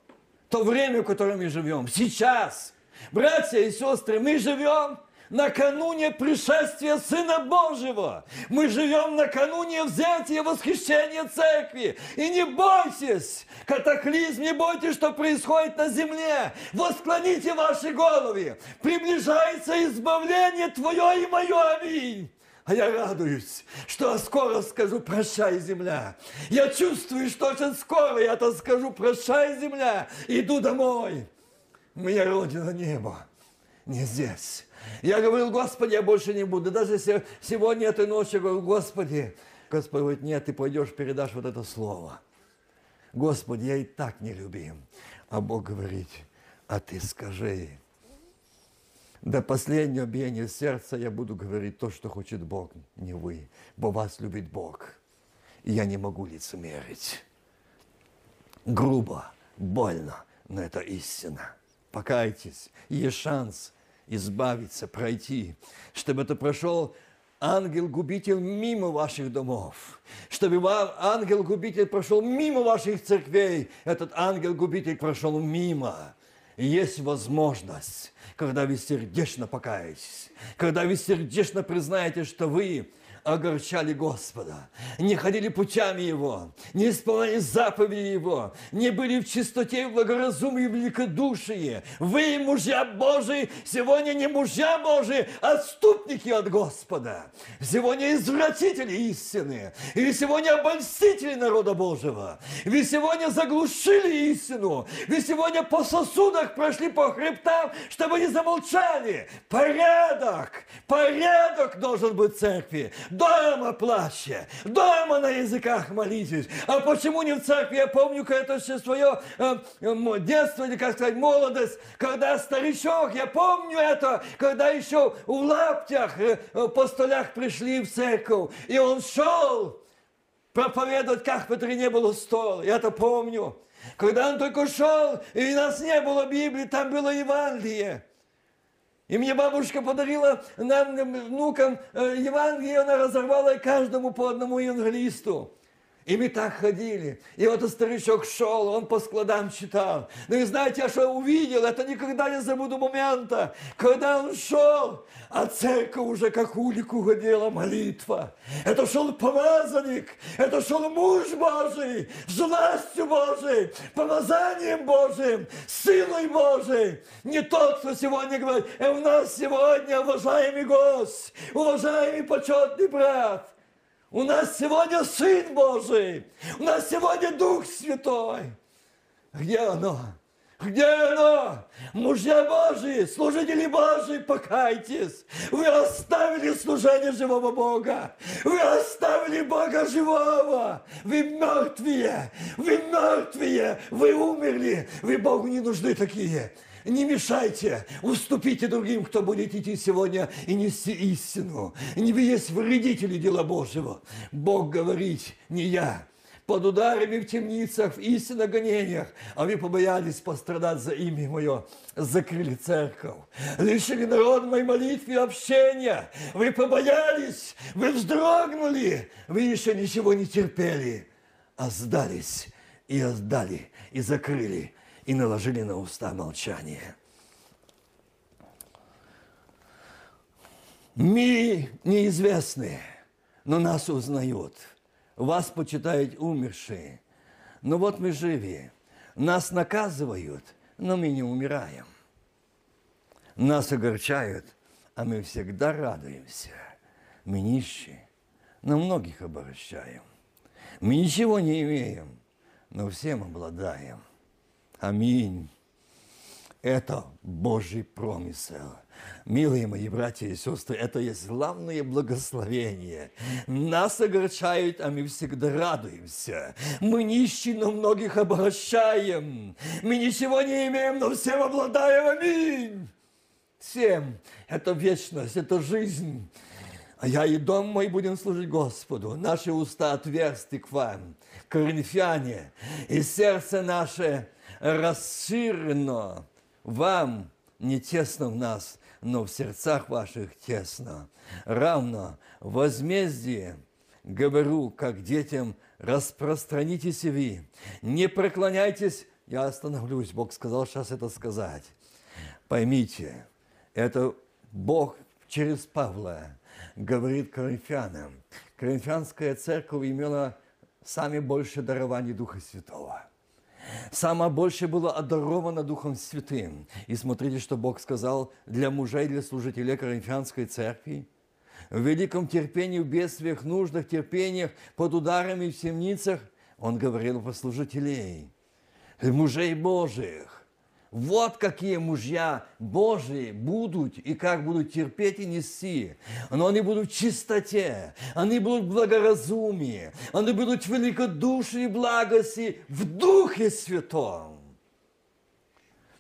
то время, в котором мы живем. Сейчас, братья и сестры, мы живем накануне пришествия Сына Божьего. Мы живем накануне взятия восхищения церкви. И не бойтесь, катаклизм, не бойтесь, что происходит на земле. Восклоните ваши головы. Приближается избавление Твое и мое. Аминь. А я радуюсь, что скоро скажу «Прощай, земля». Я чувствую, что очень скоро я это скажу «Прощай, земля». Иду домой. Моя родина небо. Не здесь. Я говорил, Господи, я больше не буду. Даже сегодня, этой ночью, говорю, Господи, Господь говорит, нет, ты пойдешь, передашь вот это слово. Господи, я и так не любим. А Бог говорит, а ты скажи, до последнего биения сердца я буду говорить то, что хочет Бог, не вы, бо вас любит Бог. И я не могу лицемерить. Грубо, больно, но это истина. Покайтесь, есть шанс избавиться, пройти, чтобы это прошел ангел-губитель мимо ваших домов, чтобы ангел-губитель прошел мимо ваших церквей, этот ангел-губитель прошел мимо. Есть возможность когда вы сердечно покаетесь, когда вы сердечно признаете, что вы огорчали Господа, не ходили путями Его, не исполняли заповеди Его, не были в чистоте, в благоразумии, в великодушии. Вы, мужья Божии, сегодня не мужья Божии, а отступники от Господа. Сегодня извратители истины. Или сегодня обольстители народа Божьего. Вы сегодня заглушили истину. Вы сегодня по сосудах прошли по хребтам, чтобы не замолчали. Порядок, порядок должен быть в церкви дома плачьте, дома на языках молитесь. А почему не в церкви? Я помню, это все свое э, э, детство, или, как сказать, молодость, когда старичок, я помню это, когда еще в лаптях э, э, по столях пришли в церковь, и он шел проповедовать, как бы не было стол. Я это помню. Когда он только шел, и у нас не было Библии, там было Евангелие. И мне бабушка подарила нам, внукам, э, Евангелие, она разорвала каждому по одному евангелисту. И мы так ходили. И вот старичок шел, он по складам читал. Ну и знаете, я что увидел, это никогда не забуду момента, когда он шел, а церковь уже как улик угодила молитва. Это шел помазанник, это шел муж Божий, с властью Божией, помазанием Божиим, силой Божией. Не тот, кто сегодня говорит, «Э, у нас сегодня, уважаемый гость, уважаемый почетный брат, у нас сегодня Сын Божий. У нас сегодня Дух Святой. Где оно? Где оно? Мужья Божьи, служители Божьи, покайтесь. Вы оставили служение живого Бога. Вы оставили Бога живого. Вы мертвые. Вы мертвые. Вы умерли. Вы Богу не нужны такие. Не мешайте, уступите другим, кто будет идти сегодня и нести истину. Не есть вредители дела Божьего. Бог говорит, не я. под ударами в темницах, в истинных гонениях, а вы побоялись пострадать за имя Мое, закрыли церковь, лишили народ моей молитвы и общения, вы побоялись, вы вздрогнули, вы еще ничего не терпели, а сдались и отдали, и закрыли, и наложили на уста молчание. Мы неизвестны, но нас узнают. Вас почитают умершие. Но вот мы живи. Нас наказывают, но мы не умираем. Нас огорчают, а мы всегда радуемся. Мы нищие, но многих обогащаем. Мы ничего не имеем, но всем обладаем. Аминь. Это Божий промысел. Милые мои братья и сестры, это есть главное благословение. Нас огорчают, а мы всегда радуемся. Мы нищие, но многих обращаем. Мы ничего не имеем, но всем обладаем. Аминь. Всем. Это вечность, это жизнь. А я и дом мой будем служить Господу. Наши уста отверсты к вам, коринфяне, и сердце наше расширено вам, не тесно в нас, но в сердцах ваших тесно. Равно возмездие, говорю, как детям, распространитесь и вы. Не преклоняйтесь, я остановлюсь, Бог сказал сейчас это сказать. Поймите, это Бог через Павла говорит коринфянам. Коринфянская церковь имела самое большее дарование Духа Святого – Самое большее было одаровано Духом Святым. И смотрите, что Бог сказал для мужей, для служителей Коринфянской церкви. В великом терпении, в бедствиях, нуждах, терпениях, под ударами в темницах Он говорил про служителей, мужей Божьих. Вот какие мужья Божьи будут и как будут терпеть и нести. Но они будут в чистоте, они будут в благоразумии, они будут в великодушии и благости в Духе Святом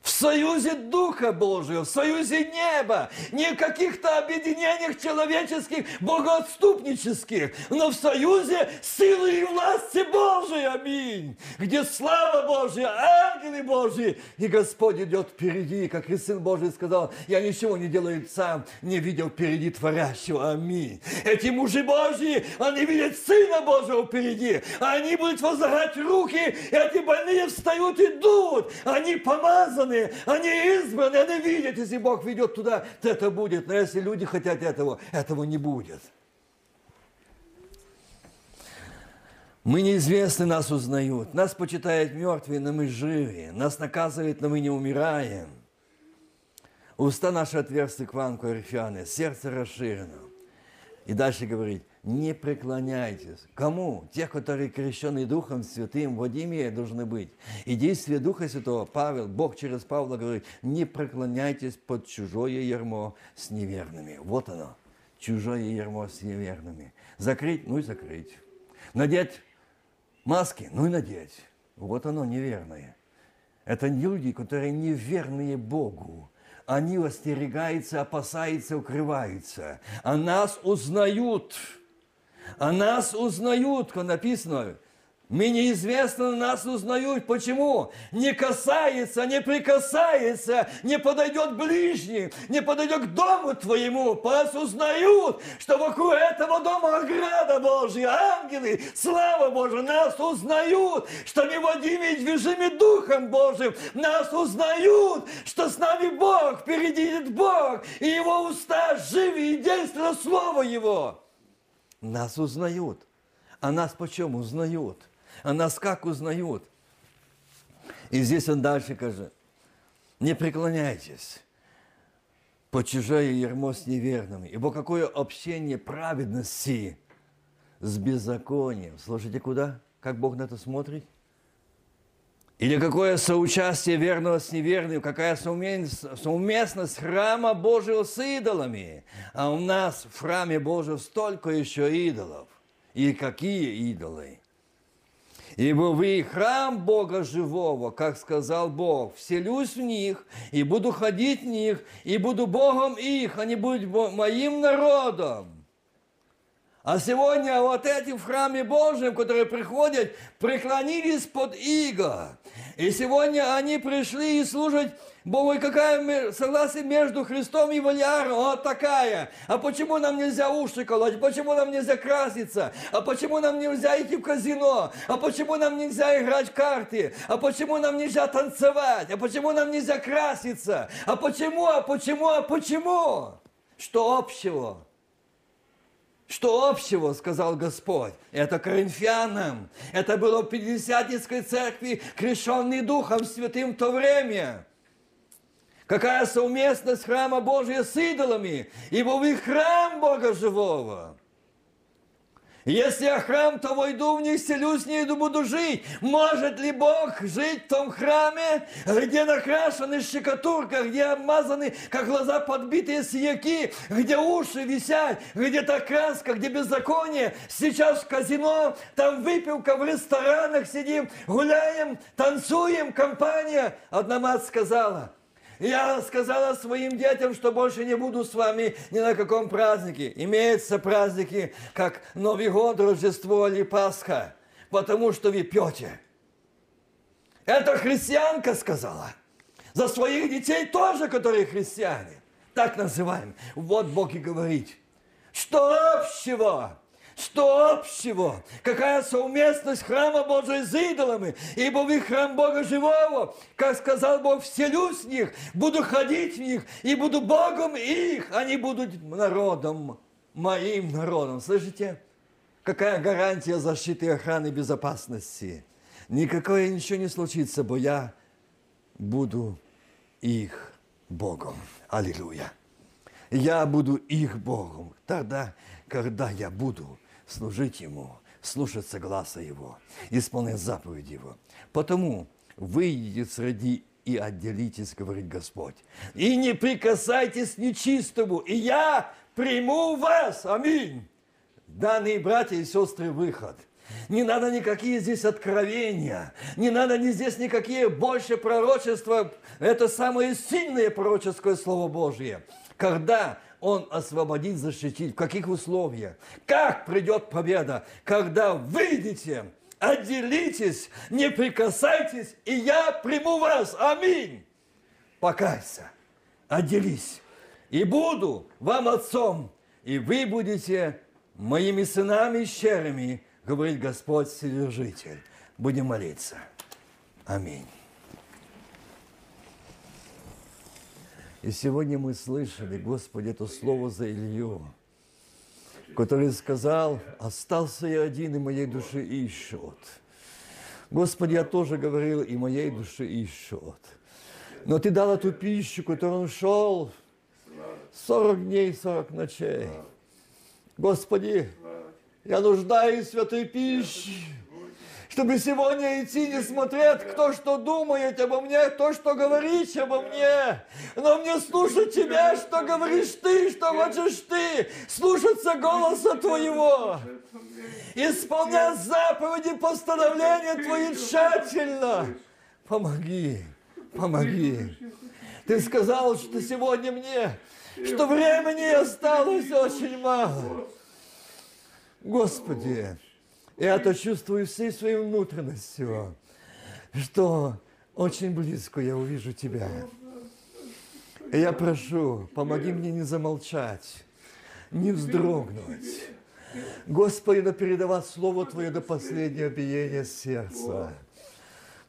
в союзе Духа Божьего, в союзе неба, не в каких-то объединениях человеческих, богоотступнических, но в союзе силы и власти Божией, аминь, где слава Божья, ангелы Божьи, и Господь идет впереди, как и Сын Божий сказал, я ничего не делаю сам, не видел впереди творящего, аминь. Эти мужи Божьи, они видят Сына Божьего впереди, они будут возлагать руки, эти больные встают, идут, они помазаны, избранные, они избраны, они видят, если Бог ведет туда, то это будет. Но если люди хотят этого, этого не будет. Мы неизвестны, нас узнают. Нас почитают мертвые, но мы живы. Нас наказывают, но мы не умираем. Уста наши отверсты к вам, корифяны, сердце расширено. И дальше говорит, не преклоняйтесь. Кому? Тех, которые крещены Духом Святым, Владимире должны быть. И действие Духа Святого, Павел, Бог через Павла говорит, не преклоняйтесь под чужое ярмо с неверными. Вот оно, чужое ярмо с неверными. Закрыть, ну и закрыть. Надеть маски, ну и надеть. Вот оно неверное. Это люди, которые неверные Богу они остерегаются, опасаются, укрываются. А нас узнают. А нас узнают, как написано. Мы неизвестно, нас узнают. Почему? Не касается, не прикасается, не подойдет ближний, не подойдет к дому твоему. Нас узнают, что вокруг этого дома ограда Божья, ангелы, слава Божия, нас узнают, что мы водимы и движимы Духом Божьим. Нас узнают, что с нами Бог, впереди идет Бог, и Его уста живы и действует Слово Его. Нас узнают. А нас почему узнают? А нас как узнают? И здесь он дальше говорит, не преклоняйтесь по чужое ермо с неверными, ибо какое общение праведности с беззаконием. Слушайте, куда? Как Бог на это смотрит? Или какое соучастие верного с неверным, какая совместность храма Божьего с идолами. А у нас в храме Божьем столько еще идолов. И какие идолы? Ибо вы храм Бога живого, как сказал Бог, вселюсь в них, и буду ходить в них, и буду Богом их, они будут моим народом. А сегодня вот эти в храме Божьем, которые приходят, преклонились под иго. И сегодня они пришли и служат Богу, и какая согласие между Христом и Валиаром? Вот такая. А почему нам нельзя уши колоть? Почему нам нельзя краситься? А почему нам нельзя идти в казино? А почему нам нельзя играть в карты? А почему нам нельзя танцевать? А почему нам нельзя краситься? А почему? А почему? А почему? Что общего? Что общего, сказал Господь, это коринфянам. Это было в Пятидесятницкой церкви, крещенный Духом Святым в то время. Какая совместность храма Божия с идолами, ибо вы храм Бога живого. Если я храм, то войду в них, селюсь в и буду жить. Может ли Бог жить в том храме, где накрашены щекотурка, где обмазаны, как глаза подбитые сияки, где уши висят, где та краска, где беззаконие. Сейчас в казино, там выпивка, в ресторанах сидим, гуляем, танцуем, компания. Одна мать сказала – я сказала своим детям, что больше не буду с вами ни на каком празднике. Имеются праздники, как Новый год, Рождество или Пасха, потому что вы пьете. Это христианка сказала. За своих детей тоже, которые христиане. Так называем. Вот Бог и говорит. Что общего что общего? Какая совместность храма Божия с идолами? Ибо вы храм Бога живого. Как сказал Бог, вселюсь в них, буду ходить в них, и буду Богом их. Они будут народом, моим народом. Слышите? Какая гарантия защиты, охраны, безопасности? Никакое ничего не случится, бо я буду их Богом. Аллилуйя. Я буду их Богом. Тогда, когда я буду служить Ему, слушаться гласа Его, исполнять заповедь Его. Потому выйдите среди и отделитесь, говорит Господь. И не прикасайтесь нечистому, и я приму вас. Аминь. Данные братья и сестры, выход – не надо никакие здесь откровения, не надо ни здесь никакие больше пророчества. Это самое сильное пророческое Слово Божье. Когда он освободит, защитит. В каких условиях? Как придет победа? Когда выйдете, отделитесь, не прикасайтесь, и я приму вас. Аминь. Покайся, отделись, и буду вам отцом, и вы будете моими сынами и щерами, говорит Господь Вседержитель. Будем молиться. Аминь. И сегодня мы слышали, Господи, это слово за Илью, который сказал, остался я один, и моей души ищут. Господи, я тоже говорил, и моей души ищут. Но Ты дал эту пищу, которую он шел 40 дней, 40 ночей. Господи, я нуждаюсь в этой пище чтобы сегодня идти, не смотреть, кто что думает обо мне, кто что говорит обо мне, но мне слушать Тебя, что говоришь Ты, что хочешь Ты, слушаться голоса Твоего, исполнять заповеди, постановления Твои тщательно. Помоги, помоги. Ты сказал, что сегодня мне, что времени осталось очень мало. Господи, я это чувствую всей своей внутренностью, что очень близко я увижу Тебя. И я прошу, помоги мне не замолчать, не вздрогнуть. Господи, да передавать Слово Твое до последнего биения сердца.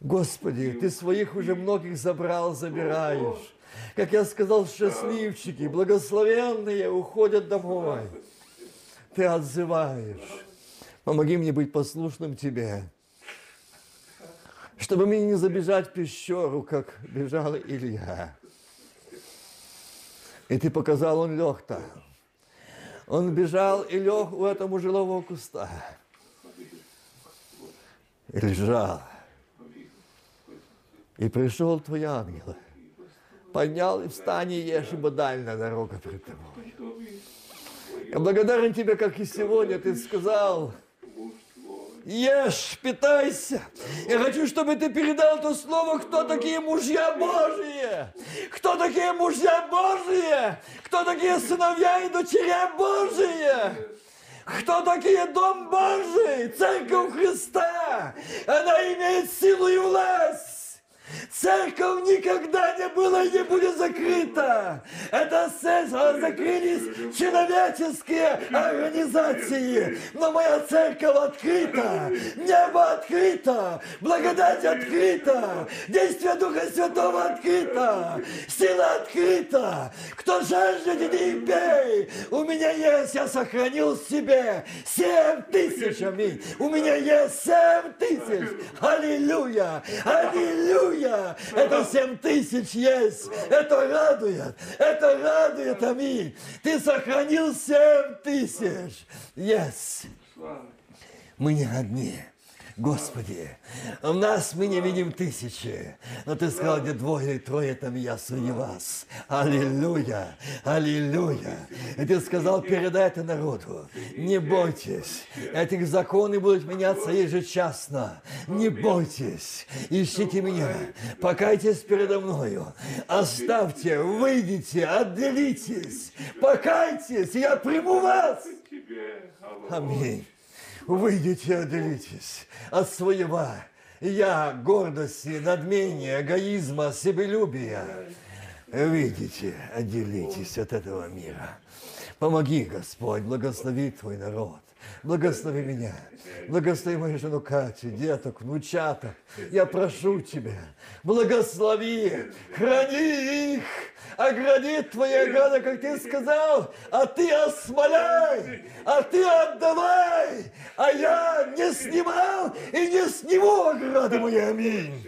Господи, Ты своих уже многих забрал, забираешь. Как я сказал, счастливчики, благословенные уходят домой. Ты отзываешь. Помоги мне быть послушным Тебе, чтобы мне не забежать в пещеру, как бежал Илья. И Ты показал, он лег там. Он бежал и лег у этого жилого куста. И лежал. И пришел твой ангел. Поднял и встань и ешь, ибо дальняя дорога пред тобой. Я благодарен тебе, как и сегодня ты сказал – ешь, питайся. Я хочу, чтобы ты передал то слово, кто такие мужья Божьи. Кто такие мужья Божьи? Кто такие сыновья и дочеря Божьи? Кто такие Дом Божий? Церковь Христа. Она имеет силу и власть. Церковь никогда не была и не будет закрыта. Это церковь, закрылись человеческие организации. Но моя церковь открыта, небо открыто, благодать открыта, действие Духа Святого открыто, сила открыта. Кто жаждет, иди и пей. У меня есть, я сохранил себе семь тысяч, аминь. У меня есть семь тысяч. Аллилуйя, аллилуйя. Это семь тысяч есть. Это радует, это радует, аминь. Ты сохранил семь тысяч. Есть. Мы не одни. Господи, в нас мы не видим тысячи, но Ты сказал, где двое или трое, там я среди вас. Аллилуйя, аллилуйя. И Ты сказал, передай это народу. Не бойтесь, эти законы будут меняться ежечасно. Не бойтесь, ищите меня, покайтесь передо мною, оставьте, выйдите, отделитесь, покайтесь, я приму вас. Аминь. Выйдите, отделитесь от своего я, гордости, надмения, эгоизма, себелюбия. Выйдите, отделитесь от этого мира. Помоги, Господь, благослови Твой народ. Благослови меня. Благослови мою жену Катю, деток, внучаток. Я прошу Тебя, благослови, храни их, огради Твоя ограда, как Ты сказал, а Ты осмоляй, а Ты отдавай, а я не снимал и не сниму ограды мои. Аминь.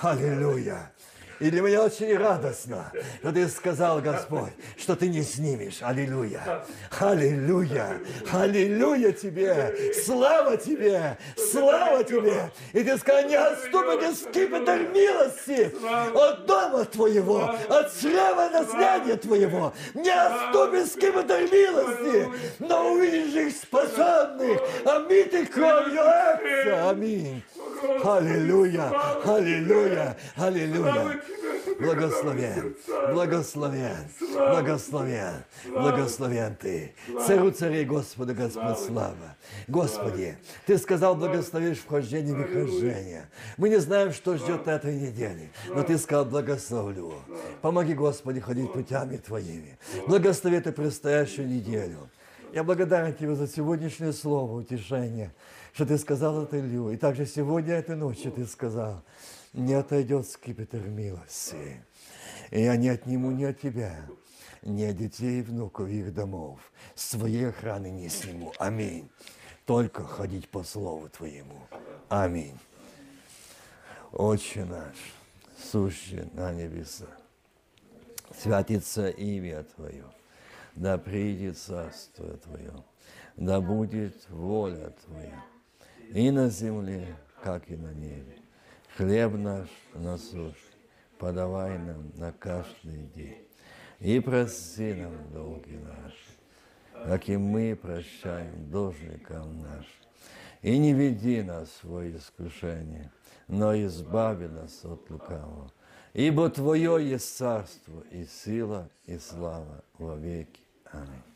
Аллилуйя. И для меня очень радостно, что ты сказал, Господь, что ты не снимешь. Аллилуйя. Аллилуйя. Аллилуйя тебе. Слава тебе. Слава тебе. И ты сказал, не отступит из скипетр милости от дома твоего, от чрева наследия твоего. Не отступит скипетр милости, но увидишь их спасенных, омитых кровью. Аминь. Аллилуйя, аллилуйя, аллилуйя. Благословен, благословен, благословен, благословен Ты. Царю царей Господа, Господь слава. Господи, Ты сказал, благословишь вхождение и выхождение. Мы не знаем, что ждет этой неделе, но Ты сказал, благословлю. Помоги, Господи, ходить путями Твоими. Благослови Ты предстоящую неделю. Я благодарен Тебе за сегодняшнее слово, утешение, что Ты сказал это Илью. И также сегодня, этой ночью Ты сказал, не отойдет скипетр милости. И я не отниму ни от Тебя, ни от детей и внуков их домов. Своей охраны не сниму. Аминь. Только ходить по слову Твоему. Аминь. Отче наш, сущий на небесах, святится имя Твое, да придет царство Твое, да будет воля Твоя, и на земле, как и на небе. Хлеб наш насущный подавай нам на каждый день, и прости нам долги наши, как и мы прощаем должникам нашим. И не веди нас в свое искушение, но избави нас от лукавого. Ибо Твое есть царство и сила и слава во веки. Аминь.